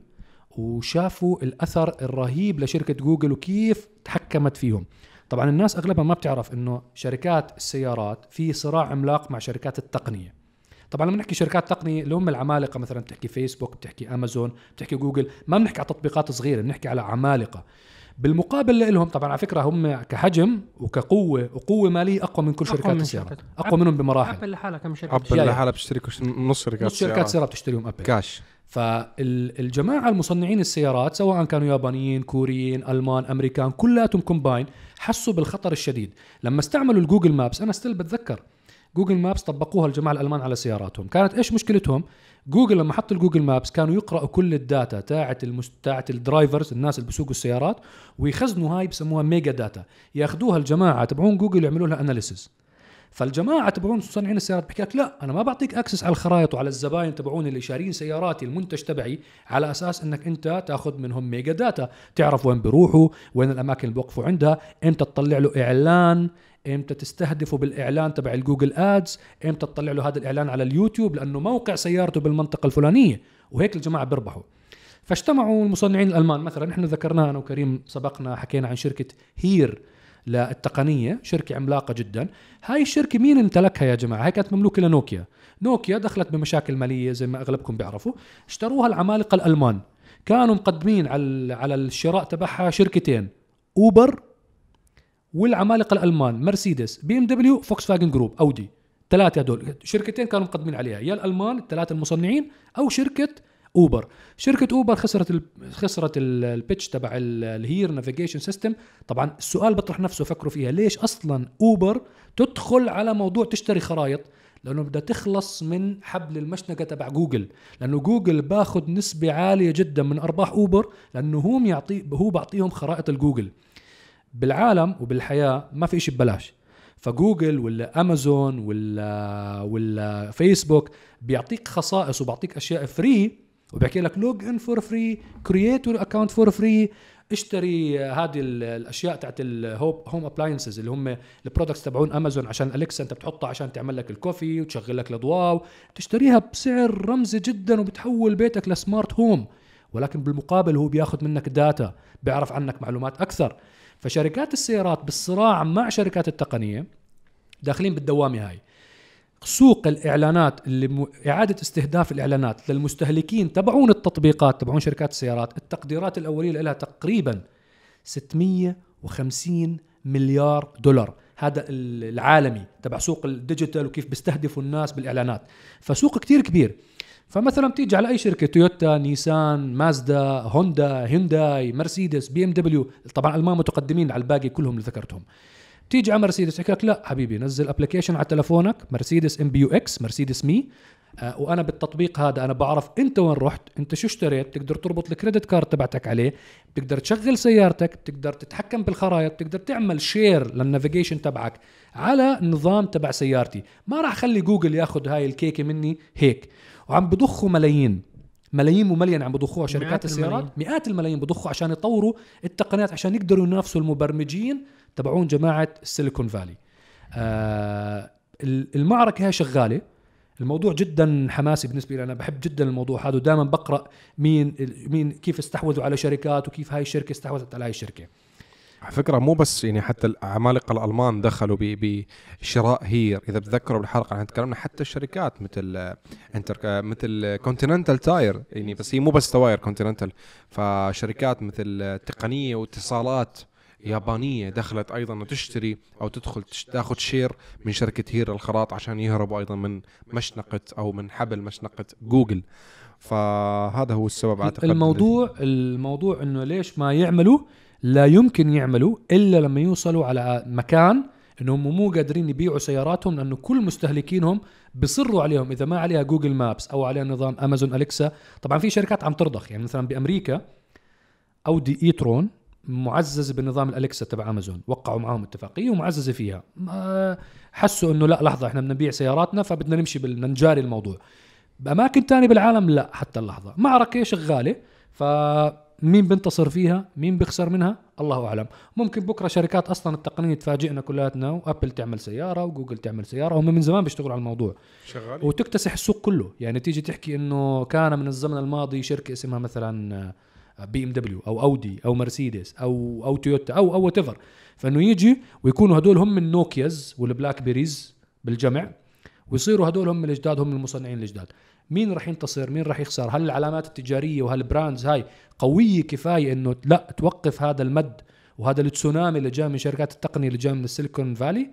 وشافوا الأثر الرهيب لشركة جوجل وكيف تحكمت فيهم. طبعا الناس اغلبها ما بتعرف إنه شركات السيارات في صراع عملاق مع شركات التقنية. طبعا لما نحكي شركات تقنية اللي هم العمالقة مثلا بتحكي فيسبوك بتحكي امازون بتحكي جوجل ما بنحكي على تطبيقات صغيرة بنحكي على عمالقة. بالمقابل لهم طبعا على فكرة هم كحجم وكقوة وقوة مالية أقوى من كل أقوى شركات من السيارات شركة. أقوى منهم بمراحل. أبل لحالها كم شركة؟ أبل. لحالها بتشتري كش- نص شركات نص شركات. السيارات. بتشتريهم أبل. كاش. فالجماعة المصنعين السيارات سواء كانوا يابانيين كوريين ألمان أمريكان كلاتهم combined حسوا بالخطر الشديد. لما استعملوا ال Google Maps أنا still بتذكر Google Maps طبقوها الجماعة الألمان على سياراتهم. كانت إيش مشكلتهم؟ جوجل لما حطوا ال Google Maps كانوا يقرأوا كل ال data تاعت المس... تاعت ال drivers الناس اللي بيسوقوا السيارات ويخزنوا هاي بسموها mega data. ياخذوها الجماعة تبعون جوجل يعملوا لها analysis فالجماعة تبعون مصنعين السيارات بحكي لك لا أنا ما بعطيك access على الخرائط وعلى الزباين تبعون اللي شارين سياراتي المنتج تبعي على أساس إنك أنت تأخذ منهم mega data. تعرف وين بيروحوا وين الأماكن اللي بيوقفوا عندها. إمتى تطلع له إعلان إمتى تستهدفه بالإعلان تبع ال Google Ads إمتى تطلع له هذا الإعلان على اليوتيوب لأنه موقع سيارته بالمنطقة الفلانية وهيك الجماعة بيربحوا. فاجتمعوا المصنعين الألمان. مثلا إحنا ذكرناها أنا وكريم سبقنا حكينا عن شركة هير للتقنية شركة عملاقة جدا. هاي الشركة مين امتلكها يا جماعة؟ هاي كانت مملوكة لنوكيا. نوكيا دخلت بمشاكل مالية زي ما أغلبكم بيعرفوا. اشتروها العمالقة الألمان. كانوا مقدمين على على الشراء تبعها شركتين اوبر والعمالقة الألمان مرسيدس بي إم دبليو فوكس فاجن Group أودي. ثلاثة هدول شركتين كانوا مقدمين عليها يا الألمان الثلاثة المصنعين أو شركة أوبر. شركة أوبر خسرت ال... خسرت ال- ال pitch تبع ال- ال HERE navigation system. طبعا السؤال بطرح نفسه فكروا فيها. ليش أصلا أوبر تدخل على موضوع تشتري خرائط لأنه بدها تخلص من حبل المشنقة تبع جوجل. لأنه جوجل باخذ نسبة عالية جدا من أرباح أوبر لأنه هم يعطي هو بعطيهم خرائط الجوجل. بالعالم وبالحياة ما في شيء ببلاش. فجوجل ولا أمازون ولا ولا فيسبوك بيعطيك خصائص وبيعطيك أشياء free وبيحكي لك log in for free create account for free اشتري هذه ال- الأشياء تاعت ال home home appliances اللي هم ال products تبعون أمازون عشان اليكسا أنت بتحطها عشان تعمل لك ال coffee وتشغل لك الاضواء تشتريها بسعر رمزي جدا وبتحول بيتك ل smart home ولكن بالمقابل هو بياخذ منك data بيعرف عنك معلومات أكثر. فشركات السيارات بالصراع مع شركات التقنية داخلين بالدوامة هاي. سوق الإعلانات اللي. إعادة استهداف الإعلانات للمستهلكين تبعون التطبيقات تبعون شركات السيارات التقديرات الأولية لها تقريبا 650 مليار دولار. هذا ال- العالمي تبع سوق ال digital وكيف بيستهدفوا الناس بالإعلانات. فسوق كتير كبير. فمثلا بتيجي على أي شركة تويوتا نيسان مازدا هوندا هيونداي مرسيدس بي إم دبليو. طبعا الألمان متقدمين على الباقي كلهم اللي ذكرتهم. تيجي على مرسيدس يحكي لك لا حبيبي نزل application على تلفونك مرسيدس MBUX Mercedes me. آه وأنا بالتطبيق هذا أنا بعرف أنت وين رحت أنت شو اشتريت تقدر تربط ال credit card تبعتك عليه بتقدر تشغل سيارتك بتقدر تتحكم بالخرائط بتقدر تعمل share لل navigation تبعك على النظام تبع سيارتي. ما راح أخلي جوجل ياخذ هاي الكيكة مني هيك. وعم بضخوا ملايين. ملايين ومليان عم بضخوها شركات مئات السيارات. الملايين. مئات الملايين بضخوا عشان يطوروا التقنيات عشان يقدروا ينافسوا المبرمجين تبعون جماعة السيليكون فالي آه المعركة هي شغالة. الموضوع جدا حماسي بالنسبة لي. أنا بحب جدا الموضوع هذا ودائما بقرأ مين مين كيف استحوذوا على شركات وكيف هاي الشركة استحوذت على هاي الشركة. على فكرة مو بس يعني حتى العمالقه الألمان دخلوا بشراء هير. إذا بتذكروا بالحلقة إحنا تكلمنا حتى الشركات مثل انتر مثل كونتيننتال تاير يعني بس هي مو بس تواير كونتيننتال فشركات مثل تقنية واتصالات يابانية دخلت أيضا وتشتري أو تدخل تاخذ share من شركة هير الخرائط عشان يهربوا أيضا من مشنقة أو من حبل مشنقة جوجل. فهذا هو السبب أعتقد الموضوع الموضوع إنه ليش ما يعملوا؟ لا يمكن يعملوا إلا لما يوصلوا على مكان إنهم مو قادرين يبيعوا سياراتهم لأنه كل مستهلكينهم بيصروا عليهم. إذا ما عليها جوجل مابس أو عليها نظام امازون اليكسا طبعا في شركات عم ترضخ. يعني مثلا بأمريكا أودي e-tron معزز بنظام الأليكسا تبع امازون وقعوا معاهم اتفاقية ومعززة فيها. حسوا إنه لا لحظة إحنا بدنا نبيع سياراتنا فبدنا نمشي بدنا نجاري الموضوع. بأماكن تانية بالعالم لا حتى اللحظة. معركة شغالة فمين بينتصر فيها؟ مين بيخسر منها؟ الله أعلم. ممكن بكرة شركات أصلا التقنية تفاجئنا كلياتنا وأبل تعمل سيارة وجوجل تعمل سيارة هم من زمان بيشتغلوا على الموضوع. شغال وتكتسح السوق كله. يعني تيجي تحكي إنه كان من الزمن الماضي شركة اسمها مثلا بي إم دبليو أو أودي أو مرسيدس أو أو تويوتا أو أو وات فإنه يجي ويكونوا هدول هم النوكياز والبلاك بيريز بالجمع ويصيروا هدول هم الجداد هم المصنعين الجداد مين راح ينتصر؟ مين راح يخسر؟ هل العلامات التجارية وهال brands هاي قوية كفاية إنه لا توقف هذا المد وهذا التسونامي اللي جاء من شركات التقنية اللي جاء من السيليكون فالي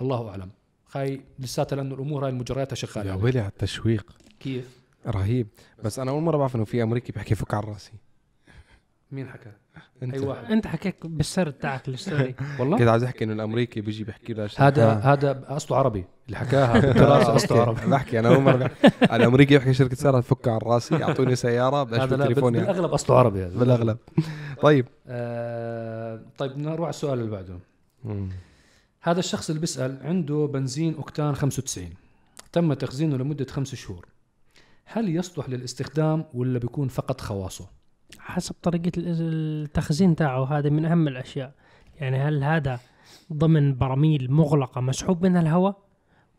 الله أعلم. هاي لساتها لأنه الأمور هاي يا شغالة ويلي على التشويق. كيف؟ رهيب. بس أنا أول مرة بعرف إنه في أمريكي بيحكي فك على راسي. مين حكى؟ أنت. اي واحد أنت حكيت بالسرد تاعك الستوري. والله. كنت عايز أحكي إنه الأمريكي بيجي بيحكي له هذا آه. هذا اصله عربي. اللي حكاها بالدراسه اصله. عربي. بحكي أنا أول مرة الأمريكي يحكي شركة سيارة فك على راسي يعطوني سيارة بدي أشوف بال- تليفوني. بالأغلب اصله عربي هذا. بالأغلب. طيب. آه طيب نروح على السؤال اللي بعده. هذا الشخص اللي بيسأل عنده بنزين أوكتان 95 تم تخزينه لمدة خمس شهور. هل يصلح للاستخدام ولا بيكون فقط خواصه؟ حسب طريقة ال- التخزين تاعه هذا من أهم الأشياء. يعني هل هذا ضمن براميل مغلقة مسحوب منها الهواء؟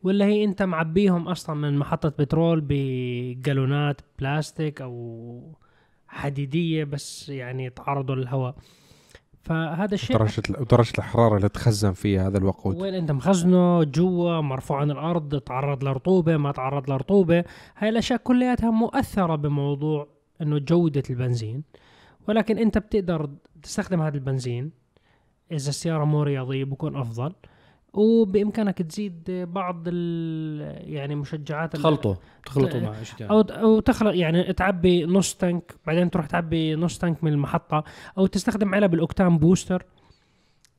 ولا هي أنت معبيهم أصلا من محطة بترول بجالونات بلاستيك أو حديدية بس يعني تعرضوا للهواء؟ فهذا الشيء درجة ودرجة الحرارة اللي تخزن فيها هذا الوقود. وين أنت مخزنه؟ جوا مرفوع عن الأرض تعرض لرطوبة ما تعرض لرطوبة. هاي الأشياء كلياتها مؤثرة بموضوع إنه جودة البنزين ولكن أنت بتقدر تستخدم هذا البنزين إذا السيارة مو رياضية بكون أفضل وبإمكانك تزيد بعض ال يعني مشجعات تخلطوا تخلطوا مع شيء أو أو تخلق يعني تعبي نص tank بعدين تروح تعبي نص tank من المحطة أو تستخدم علب ال octane booster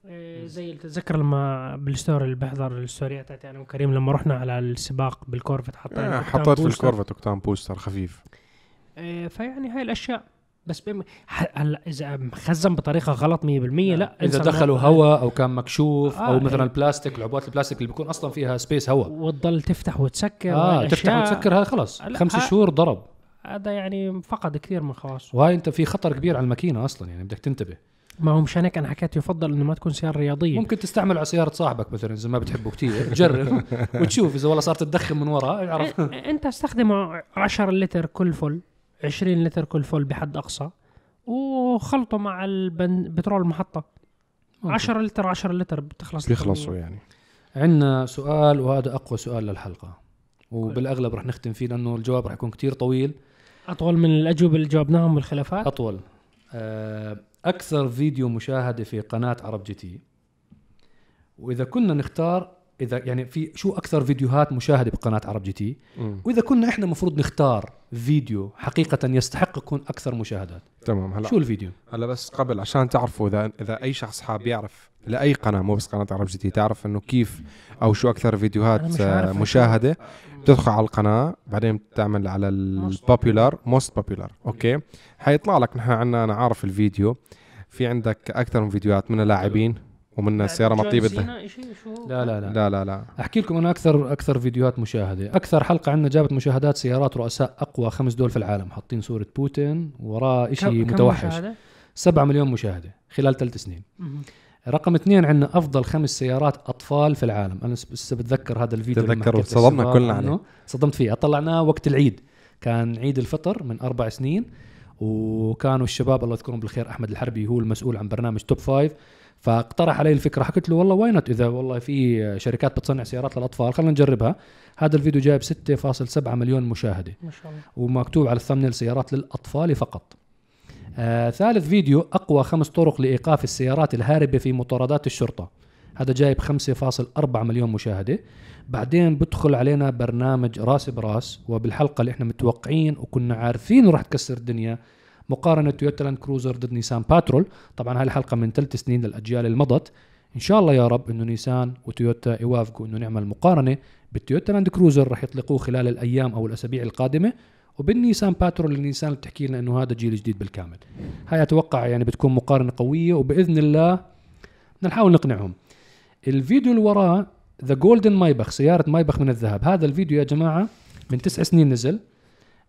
إيه، زي اللي تتذكر لما بال story اللي بحضر الستوريات تاعتي أنا وكريم لما رحنا على السباق بالكورفت حطينا آه، حطيت في booster. الكورفت octane booster خفيف فيعني هاي الأشياء. بس بم... ح- هلا إذا مخزن بطريقة غلط 100% لا إذا انسى دخلوا الموضوع. هواء أو كان مكشوف آه، أو مثلا إيه. البلاستيك العبوات البلاستيك اللي بيكون أصلا فيها space هواء وتضل تفتح وتسكر آه تفتح وتسكر هذا خلاص. لا، خمس ها- شهور ضرب. هذا يعني فقد كثير من خواصه وهاي أنت في خطر كبير على الماكينة أصلا يعني بدك تنتبه. ما هو مشان هيك أنا حكيت يفضل إنه ما تكون سيارة رياضية. ممكن تستعمل على سيارة صاحبك مثلا إذا ما بتحبه كثير جرب وتشوف إذا والله صارت تدخن من وراء اعرف إيه، أنت استخدمه 10 لتر كل full. 20 لتر كل full بحد أقصى وخلطه مع البن... بترول المحطة. 10 لتر 10 لتر بتخلص بيخلصوا يعني. عندنا سؤال وهذا أقوى سؤال للحلقة. وبالأغلب رح نختم فيه لأنه الجواب رح يكون كتير طويل. أطول من الأجوبة اللي جاوبناهم بالخلافات أطول. آه، أكثر فيديو مشاهدة في قناة عرب جي تي. وإذا كنا نختار إذا يعني في شو أكثر فيديوهات مشاهدة بقناة عرب جي تي. وإذا كنا إحنا المفروض نختار فيديو حقيقة يستحق يكون أكثر مشاهدات. تمام هلا. شو الفيديو؟ هلا بس قبل عشان تعرفوا إذا إذا أي شخص حاب يعرف لأي قناة مو بس قناة عرب جي تي تعرف إنه كيف أو شو أكثر فيديوهات آه، مشاهدة بتدخل على القناة بعدين بتعمل على ال popular most popular okay؟ حيطلع لك نحن عندنا أنا عارف الفيديو. في عندك أكثر من فيديوهات من اللاعبين؟ ومن السياره سينا إشي شو لا لا لا. لا لا لا. أحكي لكم أنا أكثر أكثر فيديوهات مشاهدة. أكثر حلقة عندنا جابت مشاهدات سيارات رؤساء أقوى خمس دول في العالم حاطين صورة بوتين وراه شيء متوحش. مشاهدة؟ 7 مليون مشاهدة خلال ثلاث سنين. رقم اثنين عندنا أفضل خمس سيارات أطفال في العالم. أنا لسه- بتذكر هذا الفيديو وصدمنا للشباب كلنا عنه. صدمت فيه. طلعناه وقت العيد. كان عيد الفطر من أربع سنين وكانوا الشباب الله يذكرهم بالخير أحمد الحربي هو المسؤول عن برنامج توب فايف فاقترح علي الفكرة حكيت له والله why not إذا والله في شركات بتصنع سيارات للأطفال خلينا نجربها. هذا الفيديو جايب 6.7 مليون مشاهدة. ما شاء الله. ومكتوب على ال thumbnail سيارات للأطفال فقط. آه ثالث فيديو أقوى خمس طرق لإيقاف السيارات الهاربة في مطاردات الشرطة. هذا جايب 5.4 مليون مشاهدة. بعدين بدخل علينا برنامج راس براس وبالحلقة اللي إحنا متوقعين وكنا عارفين راح تكسر الدنيا. مقارنة تويوتا لاند كروزر ضد نيسان باترول. طبعا هاي الحلقة من ثلاث سنين للأجيال اللي مضت إن شاء الله يا رب إنه نيسان وتويوتا يوافقوا إنه نعمل مقارنة بالتويوتا لاند كروزر راح يطلقوه خلال الأيام أو الأسابيع القادمة وبالنيسان باترول النيسان اللي بتحكي لنا إنه هذا جيل جديد بالكامل. هاي أتوقع يعني بتكون مقارنة قوية وبإذن الله بدنا نحاول نقنعهم. الفيديو اللي وراه ذا جولدن مايبخ سيارة مايبخ من الذهب. هذا الفيديو يا جماعة من تسع سنين نزل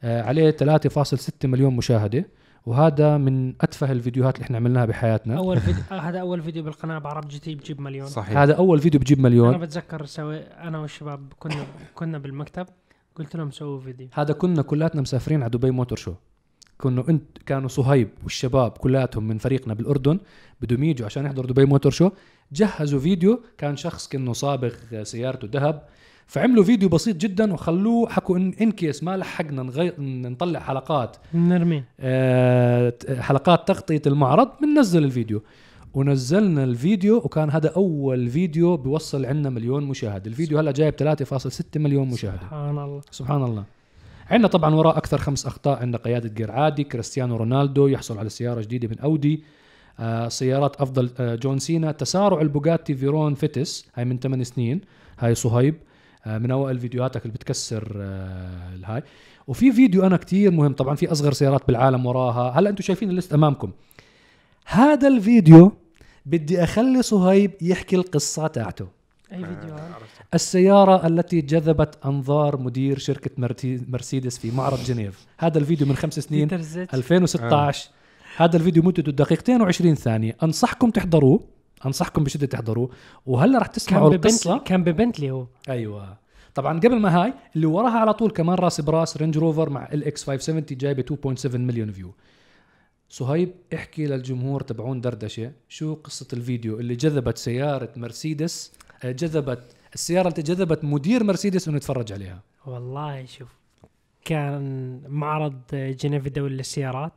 آه عليه 3.6 مليون مشاهدة. وهذا من أتفه الفيديوهات اللي إحنا عملناها بحياتنا. أول فيديو آه هذا أول فيديو بالقناة بعرب جي تي بجيب مليون. صحيح. هذا أول فيديو بجيب أنا مليون بتذكر سوي أنا والشباب كنا كنا بالمكتب قلت لهم سووا فيديو. هذا كنا كلاتنا مسافرين على دبي motor show. كنا انت كانوا صهيب والشباب كلاتهم من فريقنا بالأردن بدهم يجوا عشان يحضروا دبي motor show. جهزوا فيديو كان شخص كأنه صابغ سيارته ذهب. فعملوا فيديو بسيط جدا وخلوه حكوا ان in case ما لحقنا نغير نطلع حلقات. نرمين آه، حلقات تغطية المعرض بننزل الفيديو. ونزلنا الفيديو وكان هذا أول فيديو بيوصل عندنا مليون مشاهد. الفيديو هلأ جايب 3.6 مليون مشاهده سبحان الله. سبحان الله. عندنا طبعا وراء أكثر خمس أخطاء. عندنا قيادة جير عادي كريستيانو رونالدو يحصل على سيارة جديدة من أودي. آه سيارات أفضل آه جون سينا تسارع البوغاتي فيرون فيتس هاي من 8 سنين هاي صهيب. من أوائل فيديوهاتك اللي بتكسر آه الهاي. وفي فيديو أنا كتير مهم طبعا في أصغر سيارات بالعالم وراها. هلأ أنتم شايفين ال list أمامكم. هذا الفيديو بدي أخلي صهيب يحكي القصة تاعته. أي فيديو؟ هذا السيارة التي جذبت أنظار مدير شركة مرسيدس في معرض جنيف. هذا الفيديو من خمس سنين بيتر زيت. 2016 هذا الفيديو مدته دقيقتين و20 ثانية. أنصحكم تحضروه. أنصحكم بشدة تحضروه. وهلا رح تسمعوا القصة. كان ببنتلي هو. أيوة. طبعا قبل ما هاي اللي وراها على طول كمان راس براس رينج روفر مع إل إكس 570 جايبة 2.7 مليون view صهيب احكي للجمهور تبعون دردشة شو قصة الفيديو اللي جذبت سيارة مرسيدس آه، جذبت السيارة اللي جذبت مدير مرسيدس إنه يتفرج عليها. والله شوف كان معرض جنيف الدولي للسيارات.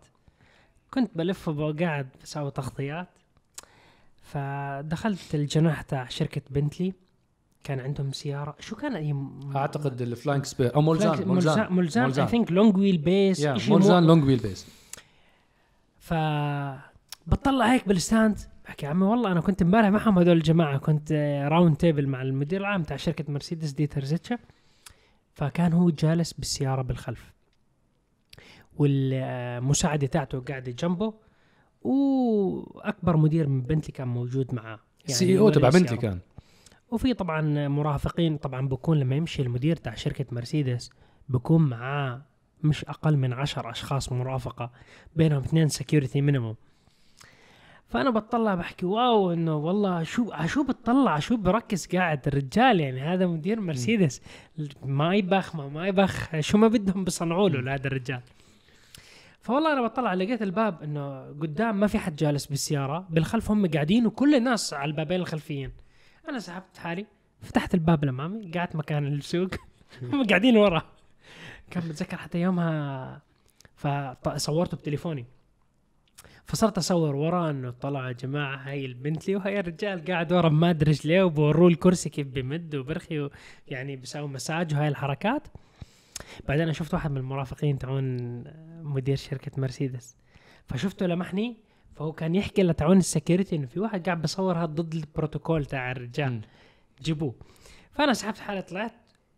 كنت بلف وقاعد بسوي تغطيات. فدخلت الجناح تاع شركة بنتلي كان عندهم سيارة. شو كان أيام أعتقد الفلاينج سبير أو مولزان مولزان مولزان I think long wheelbase مولزان long wheelbase ف بطلع هيك بالستاند بحكي يا عمي والله أنا كنت امبارح معهم هذول الجماعة كنت round table مع المدير العام تاع شركة مرسيدس ديتر زيتشا فكان هو جالس بالسيارة بالخلف والمساعدة تاعته قاعدة جنبه. وأكبر مدير من بنتلي كان موجود معاه. يعني CEO تبع بنتلي كان. وفي طبعا مرافقين طبعا بكون لما يمشي المدير تاع شركة مرسيدس بكون معاه مش أقل من عشر أشخاص مرافقة بينهم اثنين security minimum فأنا بطلع بحكي wow إنه والله شو شو بتطلع؟ شو بركز قاعد؟ الرجال يعني هذا مدير مرسيدس. ما يبخ ما, ما يبخ شو ما بدهم بيصنعوا له لهذا الرجال. فوالله أنا بطلع لقيت الباب إنه قدام ما في حد جالس بالسيارة بالخلف هم قاعدين وكل الناس على البابين الخلفيين. أنا سحبت حالي فتحت الباب الأمامي قعدت مكان السوق هم قاعدين ورا. كان بتذكر حتى يومها فصورته بتليفوني. فصرت أصور ورا إنه طلع يا جماعة هاي البنتلي وهاي الرجال قاعد ورا ما أدري ليه وبوروه الكرسي كيف بمد وبرخي يعني بيسوي مساج وهاي الحركات. بعدين أنا شفت واحد من المرافقين تاعون مدير شركة مرسيدس. فشفته لمحني فهو كان يحكي لتعون ال security إنه في واحد قاعد بصور هذا ضد البروتوكول تاع الرجال. جيبوه. فأنا سحبت حالي طلعت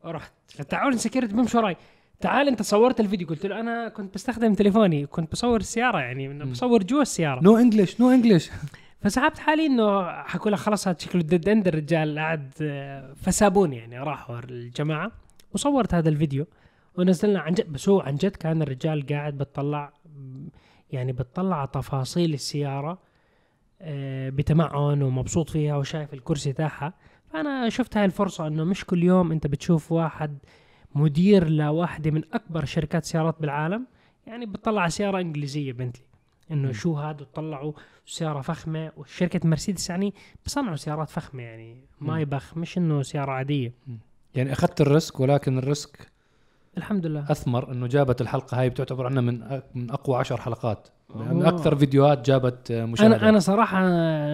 ورحت فتعون ال security بيمشي وراي. تعال أنت صورت الفيديو. قلت له أنا كنت بستخدم تليفوني كنت بصور السيارة يعني بصور جوا السيارة. no English no English فسحبت حالي إنه حكوا له خلاص هذا شكله dead end الرجال قاعد فسابوني يعني راحوا الجماعة وصورت هذا الفيديو. ونزلنا عن جد. بس هو عن جد كان الرجال قاعد بتطلع يعني بتطلع على تفاصيل السيارة آه، بتمعن ومبسوط فيها وشايف الكرسي تاعها. فأنا شفت هاي الفرصة إنه مش كل يوم أنت بتشوف واحد مدير لواحدة من أكبر شركات سيارات بالعالم. يعني بتطلع سيارة إنجليزية بنتلي إنه شو هذا طلعوا سيارة فخمة. وشركة مرسيدس يعني بصنعوا سيارات فخمة يعني ما يبخ مش إنه سيارة عادية. يعني أخذت ال risk ولكن ال risk الحمد لله. أثمر إنه جابت الحلقة هاي بتعتبر عنا من من أقوى عشر حلقات. من أكثر فيديوهات جابت مشاهدات أنا أنا صراحة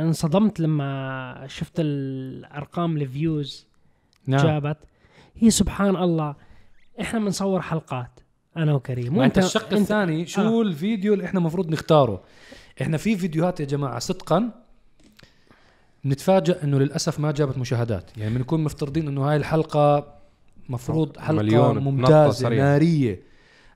انصدمت لما شفت الأرقام ال views نعم. جابت. هي سبحان الله إحنا بنصور حلقات أنا وكريم. وأنت الشق الثاني شو آه. الفيديو اللي إحنا المفروض نختاره؟ إحنا في فيديوهات يا جماعة صدقا نتفاجئ إنه للأسف ما جابت مشاهدات. يعني بنكون مفترضين إنه هاي الحلقة مفروض حلقة مليون ممتازة نارية.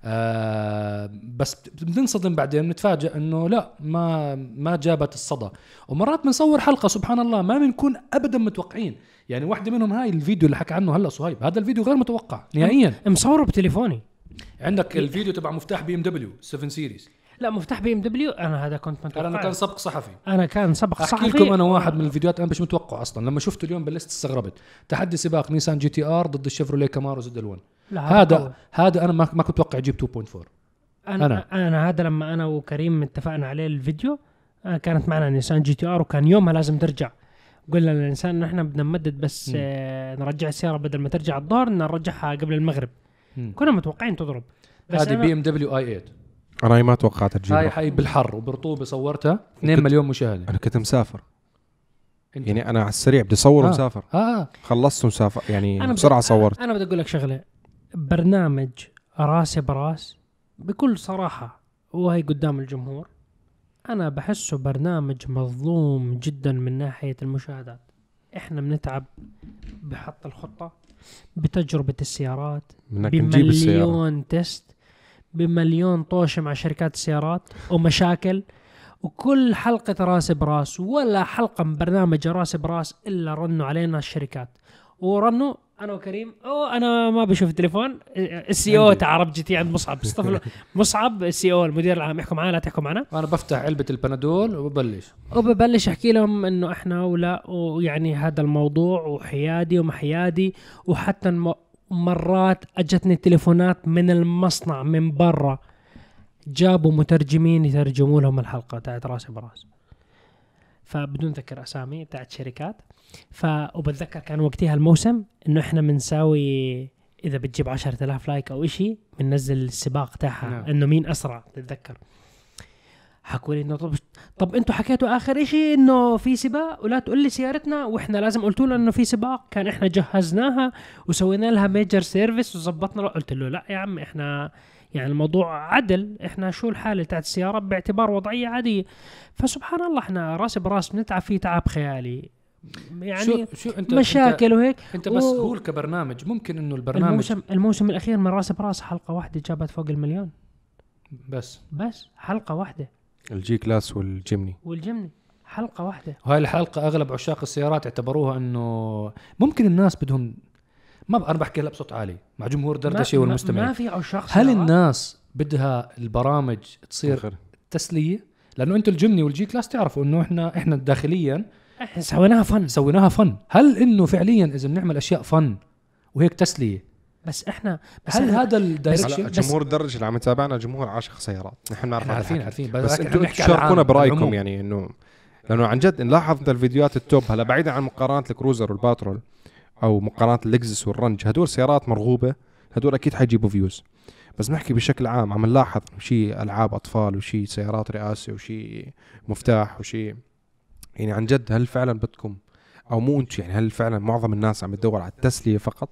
آه بس بننصدم بعدين بنتفاجئ إنه لا ما ما جابت الصدى. ومرات بنصور حلقة سبحان الله ما بنكون ابدا متوقعين. يعني واحدة منهم هاي الفيديو اللي حكى عنه هلأ صهيب. هذا الفيديو غير متوقع نهائيا. مصوره بتليفوني. عندك الفيديو تبع مفتاح بي إم دبليو 7 Series. لا مفتاح بي إم دبليو. أنا هذا كنت متوقع أنا كان سبق صحفي. أنا كان سبق صحفي. احكي لكم أنا واحد من الفيديوهات أنا مش متوقع أصلا. لما شفته اليوم بال list استغربت. تحدي سباق نيسان جي تي آر ضد الشيفروليه كامارو ZL1 هذا هذا, هذا أنا ما ما كنت أتوقع يجيب 2.4 أنا أنا, أنا هذا لما أنا وكريم اتفقنا عليه الفيديو آه، كانت معنا نيسان جي تي آر وكان يومها لازم ترجع. قلنا للإنسان انه إحنا بدنا نمدد بس آه نرجع السيارة بدل ما ترجع الظهر نرجعها قبل المغرب. م. كنا متوقعين تضرب. هذه بي إم دبليو آي 8 أنا ما توقعت تجيب هاي حي بالحر وبرطوبة صورتها. 2 مليون مشاهدة. أنا كنت مسافر. أنت. يعني أنا على السريع بدي أصور آه. ومسافر. آه. خلصت ومسافر. يعني أنا بسرعة صورت. أنا بدي أقول لك شغلة. برنامج راس براس بكل صراحة وهي قدام الجمهور. أنا بحسه برنامج مظلوم جدا من ناحية المشاهدات. إحنا بنتعب بحط الخطة بتجربة السيارات بمليون test بمليون طوشة مع شركات السيارات ومشاكل وكل حلقة راس براس ولا حلقة من برنامج راس براس إلا رنوا علينا الشركات. ورنوا أنا وكريم أو أنا ما بشوف التليفون ال CEO تاع تي عند مصعب. مصعب ال CEO المدير العام يحكوا معنا لا تحكوا معنا أنا بفتح علبة البنادول وببلش. وببلش أحكي لهم إنه إحنا ولا ويعني هذا الموضوع وحيادي وما حيادي وحتى مرات اجتني تليفونات من المصنع من برا. جابوا مترجمين يترجموا لهم الحلقة تاعت راس براس. فبدون ذكر أسامي تاعت شركات ف وبتذكر كان وقتها الموسم إنه إحنا بنساوي إذا بتجيب 10000 لايك أو إشي بننزل السباق تاعها. نعم. إنه مين أسرع تتذكر؟ حكوا لي إنه طب طب أنتوا حكيتوا آخر إشي إنه في سباق؟ ولا تقول لي سيارتنا وإحنا لازم قلتوا له إنه في سباق. كان إحنا جهزناها وسوينا لها major service وظبطنا قلت له لا يا عم إحنا يعني الموضوع عدل. إحنا شو الحالة تاعت السيارة؟ باعتبار وضعية عادية. فسبحان الله إحنا راس براس بنتعب فيه تعب خيالي. يعني شو شو انت مشاكل وهيك. أنت, انت و- كبرنامج ممكن إنه البرنامج الموسم الموسم الأخير من راس براس حلقة واحدة جابت فوق المليون. بس. بس حلقة واحدة. الجي كلاس والجيمني. والجمني حلقة واحدة. وهاي الحلقة أغلب عشاق السيارات اعتبروها إنه ممكن الناس بدهم ما ب... أنا بحكي هلا بصوت عالي مع جمهور دردشة ما- والمستمعين. ما في عشاق هل سيارات. الناس بدها البرامج تصير خير. تسلية؟ لأنه أنتم الجمني والجي كلاس تعرفوا إنه إحنا إحنا داخليا إحنا سويناها fun سويناها fun هل إنه فعليا إذا بنعمل أشياء fun وهيك تسلية؟ بس إحنا بس هل هذا ال direction جمهور الدرج اللي عم يتابعنا جمهور عاشق سيارات. نحن هذا عارفين. عارفين. بس لكن أنتم تشاركونا برأيكم. يعني انه لأنه عن جد نلاحظ انت الفيديوهات ال top هلا بعيدا عن مقارنة الكروزر والباترول أو مقارنة اللكزس والرنج هدول سيارات مرغوبة. هدول أكيد حيجيبوا views. بس نحكي بشكل عام عم نلاحظ شيء ألعاب أطفال وشيء سيارات رئاسه وشيء مفتاح وشيء يعني عن جد هل فعلا بدكم أو مو أنتم يعني هل فعلا معظم الناس عم تدور على التسلية فقط؟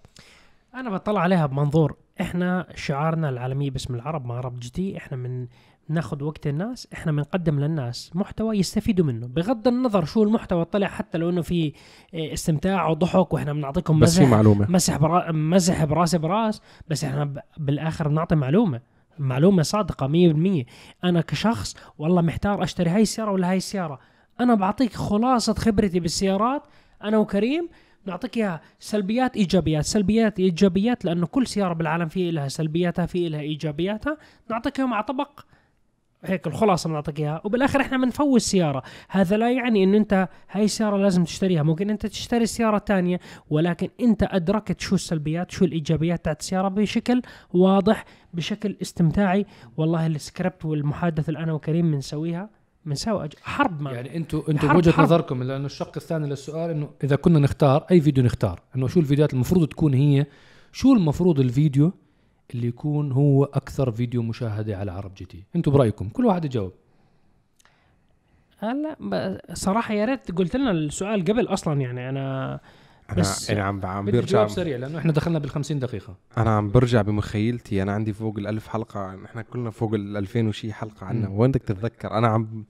أنا بطلع عليها بمنظور. إحنا شعارنا العالمي باسم العرب مع عرب GT إحنا من ناخذ وقت الناس إحنا بنقدم للناس محتوى يستفيدوا منه. بغض النظر شو المحتوى طلع حتى لو إنه في آه، استمتاع وضحك وإحنا بنعطيكم بس في معلومة. مسح برا مزح براس براس بس إحنا بالآخر بنعطي معلومة. معلومة صادقة 100% أنا كشخص والله محتار أشتري هاي السيارة ولا هاي السيارة. أنا بعطيك خلاصة خبرتي بالسيارات أنا وكريم نعطيك إياها. سلبيات إيجابيات. سلبيات إيجابيات لأنه كل سيارة بالعالم في لها سلبياتها في لها إيجابياتها. نعطيك على طبق. هيك الخلاصة بنعطيك إياها. وبالآخر إحنا بنفوز السياره هذا لا يعني إنه أنت هاي السيارة لازم تشتريها. ممكن أنت تشتري السيارة الثانية ولكن أنت أدركت شو السلبيات شو الإيجابيات تاعت السيارة بشكل واضح بشكل استمتاعي. والله السكريبت والمحادثة اللي أنا وكريم بنسويها بنسوي أج- حرب ما. يعني أنتم أنتم بوجهة حرب. نظركم لأنه الشق الثاني للسؤال إنه إذا كنا نختار أي فيديو نختار؟ إنه شو الفيديوهات المفروض تكون هي؟ شو المفروض الفيديو اللي يكون هو أكثر فيديو مشاهدة على عرب GT؟ أنتم برأيكم كل واحد يجاوب. هلا صراحة يا ريت قلت لنا السؤال قبل أصلا يعني أنا أنا بس يعني عم عم بدي برجع جواب سريع لأنه إحنا دخلنا بال 50 دقيقة أنا عم برجع بمخيلتي أنا عندي فوق الألف حلقة نحن كلنا فوق ال 2000 وشي حلقة عنا. وين بدك تتذكر أنا عم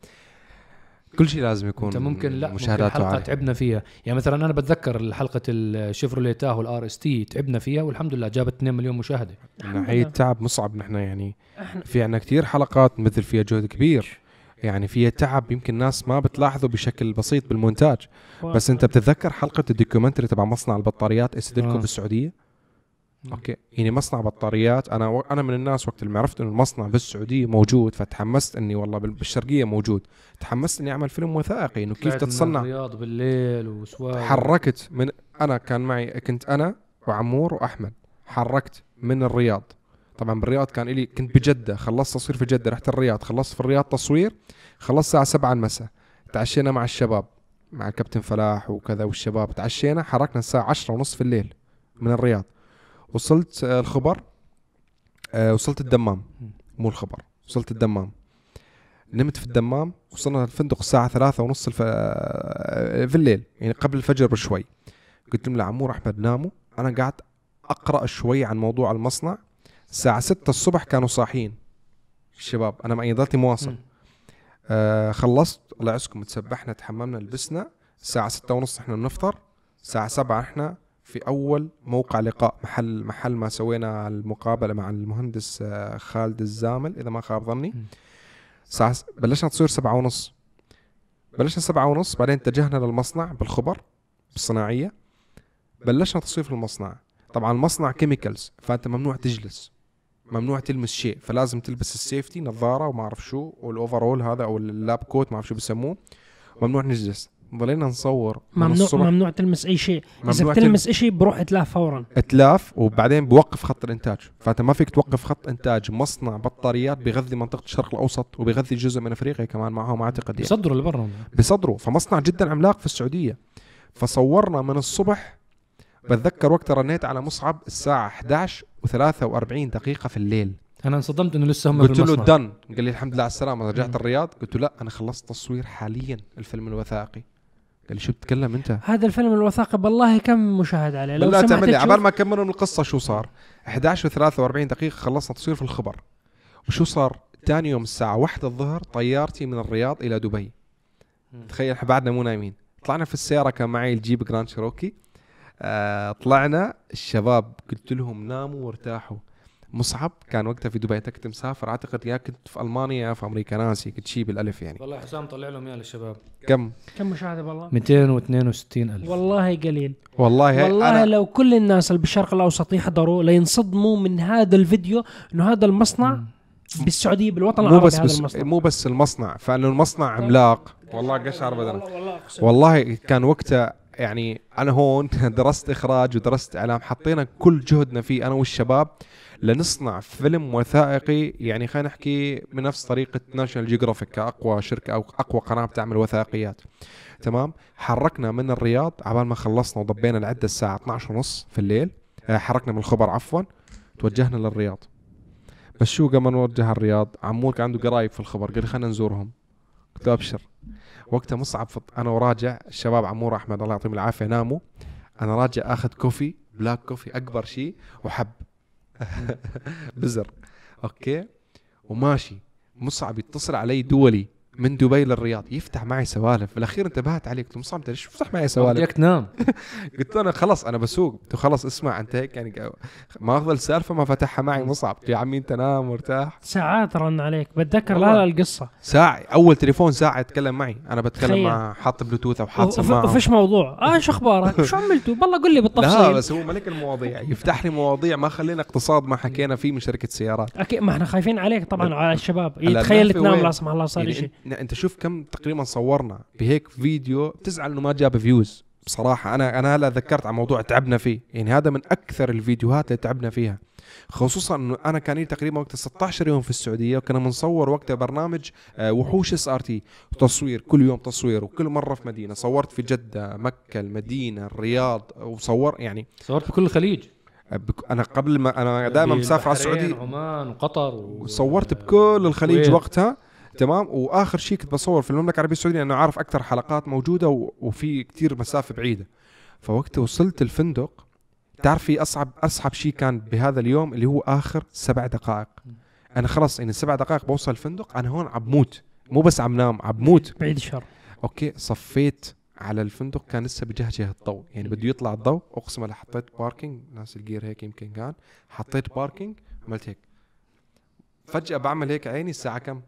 كل شيء لازم يكون أنت ممكن لا ممكن مشاهداته حلقة عالية. تعبنا فيها يعني مثلا أنا بتذكر حلقة الشيفروليه تاهو ال RST تعبنا فيها والحمد لله جابت 2 مليون مشاهدة من ناحيه. تعب مصعب نحن يعني إحنا في عنا كتير حلقات مثل فيها جهد كبير يعني فيها تعب يمكن الناس ما بتلاحظه بشكل بسيط بالمونتاج. بس أنت بتتذكر حلقة ال documentary تبع مصنع البطاريات اسدلكم آه. بالسعوديه. أوكي. يعني مصنع بطاريات أنا و... أنا من الناس وقت اللي عرفت إنه المصنع بالسعودية موجود فتحمست إني والله بال- بالشرقية موجود. تحمست إني أعمل فيلم وثائقي إنه كيف طلعت من تتصنع. الرياض بالليل وسواق. حركت من أنا كان معي كنت أنا وعمور وأحمد حركت من الرياض. طبعا بالرياض كان لي كنت بجدة خلصت تصوير في جدة رحت الرياض خلصت في الرياض تصوير خلصت الساعة 7 المساء تعشينا مع الشباب مع الكابتن فلاح وكذا والشباب تعشينا حركنا الساعة 10 ونص في الليل من الرياض. وصلت آه، الخبر آه، وصلت الدمام مو الخبر وصلت الدمام. نمت في الدمام وصلنا الفندق الساعة ثلاثة ونص الف... آه، في الليل يعني قبل الفجر بشوي. قلت لهم لعمور أحمد ناموا. أنا قاعد أقرأ شوي عن موضوع المصنع. الساعة ستة الصبح كانوا صاحيين. الشباب أنا معي ضلتي مواصل. آه خلصت الله يعزكم تسبحنا تحممنا لبسنا. الساعة ستة ونص إحنا بنفطر. الساعة سبعة إحنا في أول موقع لقاء محل محل ما سوينا المقابلة مع المهندس آه، خالد الزامل إذا ما خاب ظني. ساعة بلشنا تصوير سبعة ونص. بلشنا سبعة ونص بعدين اتجهنا للمصنع بالخبر بالصناعية. بلشنا تصوير في المصنع. طبعا المصنع chemicals فأنت ممنوع تجلس. ممنوع تلمس شيء فلازم تلبس ال safety نظارة وما أعرف شو وال overall هذا أو ال lab coat ما أعرف شو بسموه. ممنوع نجلس. ضلينا نصور من ممنوع ممنوع تلمس أي شيء. إذا بتلمس شيء بروح اتلاف فورا. اتلاف وبعدين بوقف خط الإنتاج. فأنت ما فيك توقف خط إنتاج مصنع بطاريات بيغذي منطقة الشرق الأوسط وبيغذي جزء من أفريقيا كمان معهم أعتقد يعني. يصدروا لبرا. بصدروا. فمصنع جدا عملاق في السعودية. فصورنا من الصبح. بتذكر وقتها رنيت على مصعب الساعة 11 و43 دقيقة في الليل. أنا انصدمت إنه لسه هم قلت له. دن قال لي الحمد لله على السلامة رجعت. الرياض. قلت له لا أنا خلصت تصوير حاليا الفيلم الوثائقي. قال لي شو بتتكلم أنت؟ هذا الفيلم الوثائقي بالله كم مشاهد عليه؟ لو تعمل لي عبال ما كملوا من القصة شو صار. 11 و43 دقيقة خلصنا تصوير في الخبر. وشو صار؟ ثاني يوم الساعة 1 الظهر طيارتي من الرياض إلى دبي. تخيل إحنا بعدنا مو نايمين. طلعنا في السيارة كان معي الجيب جراند شيروكي. آه طلعنا الشباب قلت لهم ناموا وارتاحوا. مصعب كان وقتها في دبي انت كنت مسافر أعتقد يا كنت في ألمانيا يا في أمريكا ناسي كنت شي بالألف يعني. والله حسام طلع لهم اياه للشباب. كم؟ كم مشاهدة بالله؟ 262 ألف. والله قليل. والله والله لو كل الناس اللي بالشرق الأوسط يحضروا لينصدموا من هذا الفيديو إنه هذا المصنع بالسعودية بالوطن مو العربي بس, هذا بس المصنع. مو بس المصنع فإنه المصنع عملاق. والله قشعر بدنا والله والله. والله كان وقتها يعني أنا هون درست إخراج ودرست إعلام حطينا كل جهدنا فيه أنا والشباب لنصنع فيلم وثائقي يعني خلينا نحكي بنفس طريقة ناشونال جيوغرافيك كأقوى شركة أو أقوى قناة بتعمل وثائقيات. تمام؟ حركنا من الرياض عبال ما خلصنا وضبينا العدة الساعة 12 ونص في الليل آه، حركنا من الخبر عفوا توجهنا للرياض. بس شو قبل نوجه الرياض؟ عمور كان عنده قرايب في الخبر قال لي خلينا نزورهم. قلت له أبشر. وقتها مصعب فط... أنا وراجع الشباب عمور أحمد الله يعطيهم العافية ناموا. أنا راجع آخذ coffee black coffee أكبر شيء وحب. بزر. أوكي؟ وماشي. مصعب يتصل علي دولي. من دبي للرياض. يفتح معي سوالف. بالأخير انتبهت عليه قلت له مصعب انت ليش تفتح معي سوالف؟ بدك تنام. قلت له أنا خلص أنا بسوق. قلت له خلص اسمع أنت هيك يعني ما اخذ السالفه ما فتحها معي مصعب. يا عمي أنت نام وارتاح. ساعات رن عليك. بتذكر. لا لا القصة. ساعة. أول تليفون ساعة يتكلم معي. أنا بتكلم تخيل. مع حاط بلوتوث أو حاط سماعة. وفيش موضوع. آه شو أخبارك؟ شو عملتوا بالله قل لي لا بالتفصيل بس هو ملك المواضيع. يفتح لي مواضيع ما خلينا اقتصاد ما حكينا فيه من شركة سيارات. أكيد ما إحنا خايفين عليك طبعا على الشباب. يتخيل تنام. لا سمح الله صار يعني شيء انت, أنت شوف كم تقريبا صورنا بهيك فيديو بتزعل إنه ما جاب views بصراحة أنا أنا هلا ذكرت على موضوع تعبنا فيه. يعني هذا من أكثر الفيديوهات اللي تعبنا فيها. خصوصا إنه أنا كان لي تقريبا وقت 16 يوم في السعودية وكنا بنصور وقتها برنامج آه، وحوش SRT. تصوير كل يوم تصوير وكل مرة في مدينة. صورت في جدة مكة المدينة الرياض وصور يعني صورت في كل الخليج. بك- أنا قبل ما أنا دائما مسافر على السعودية. عمان وقطر و... وصورت بكل الخليج. وقتها. تمام؟ وآخر شيء كنت بصور في المملكة العربية السعودية لأنه عارف أكثر حلقات موجودة. وفي كتير مسافة بعيدة. فوقت وصلت الفندق تعرف في اصعب أصعب شيء كان بهذا اليوم اللي هو آخر سبع دقائق. أنا خلص يعني السبع دقائق بوصل الفندق أنا هون عم موت. مو بس عم نام عم موت. بعيد الشر. أوكي صفيت على الفندق كان لسه بجهجه الضوء. يعني بده يطلع الضوء أقسم بالله حطيت parking ناس الجير هيك يمكن كان. حطيت parking عملت هيك. فجأة بعمل هيك عيني الساعة كم؟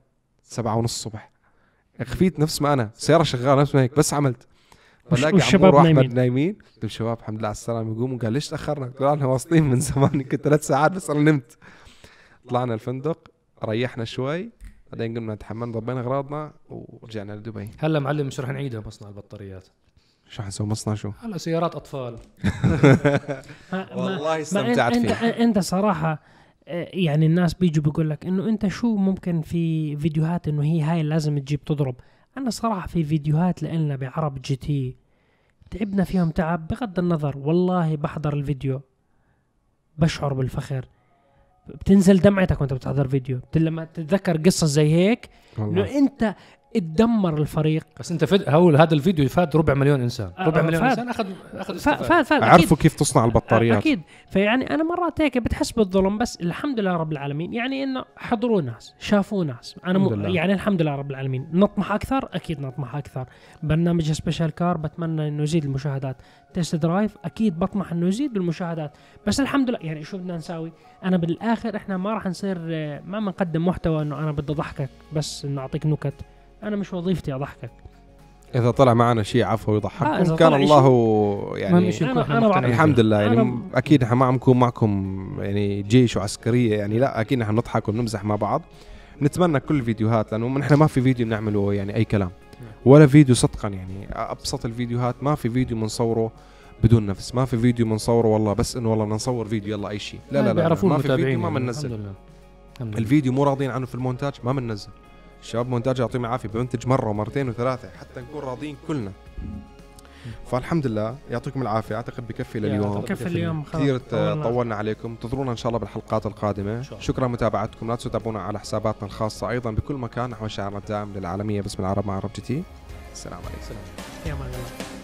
سبعة ونص الصبح خفيت نفس ما أنا. سيارة شغالة نفس ما هيك بس عملت. بلاقي والشباب عمور واحمد نايمين. قلت لهم شباب الحمد لله على السلامة. يقوموا قال ليش تأخرنا؟ قلت له إحنا واصلين من زمان. يمكن ثلاث ساعات بس أنا نمت. طلعنا الفندق ريحنا شوي. بعدين قمنا نتحمل. ضبينا أغراضنا ورجعنا لدبي. هلا معلم مش رح نعيدها مصنع البطاريات. شو حنسوي مصنع شو؟ هلا سيارات أطفال. والله استمتعت انت فيه أنت صراحة يعني الناس بيجوا بيقول لك إنه أنت شو ممكن في فيديوهات إنه هي هاي لازم تجيب تضرب؟ أنا صراحة في فيديوهات لنا بعرب جي تي تعبنا فيهم تعب بغض النظر والله بحضر الفيديو. بشعر بالفخر. بتنزل دمعتك وأنت بتحضر فيديو. لما تتذكر قصه زي هيك إنه أنت تدمر الفريق. بس انت فد... هو هذا الفيديو فاد ربع مليون إنسان. آه، ربع آه، مليون فاد. إنسان اخذ أخذ ف- استفادة. فات فات أكيد. عرفوا كيف تصنع البطاريات. أكيد. فيعني أنا مرات هيك بتحس بالظلم بس الحمد لله رب العالمين. يعني إنه حضروا ناس شافوا ناس. أنا الحمد م... لله. يعني الحمد لله رب العالمين. نطمح أكثر؟ أكيد نطمح أكثر. برنامج special car بتمنى إنه يزيد المشاهدات. test drive؟ أكيد بطمح إنه يزيد بالمشاهدات بس الحمد لله يعني شو بدنا نساوي؟ أنا بالآخر إحنا ما راح نصير آه، ما بنقدم محتوى إنه أنا بدي اضحكك بس إنه أعطيك نكت. أنا مش وظيفتي أضحكك. إذا طلع معنا شيء عفوي آه، يضحككم إذا كان الله يعني أنا- أنا الحمد. لله يعني أنا- أكيد إحنا ما عم نكون معكم يعني جيش وعسكرية يعني لا أكيد نحن بنضحك وبنمزح مع بعض. نتمنى كل الفيديوهات لأنه نحن ما في فيديو بنعمله يعني أي كلام. ولا فيديو صدقا يعني أبسط الفيديوهات ما في فيديو بنصوره بدون نفس ما في فيديو بنصوره والله بس إنه والله بدنا نصور فيديو يلا أي شيء. لا لا لا, لا ما في فيديو ما يعني. بننزل لله. الفيديو مو راضيين عنه في المونتاج ما بننزل الشباب مونتاج يعطيهم العافية بمنتج مرة ومرتين وثلاثة حتى نكون راضيين كلنا. فالحمد لله يعطيكم العافية أعتقد بكفي لليوم. كفى اليوم خلاص كثير طولنا. عليكم. انتظرونا إن شاء الله بالحلقات القادمة. شكرا متابعتكم لا تنسوا تتابعونا على حساباتنا الخاصة أيضا بكل مكان. نحو شعارنا الدائم للعالمية باسم العرب مع عرب جي تي. السلام عليكم. يا man الله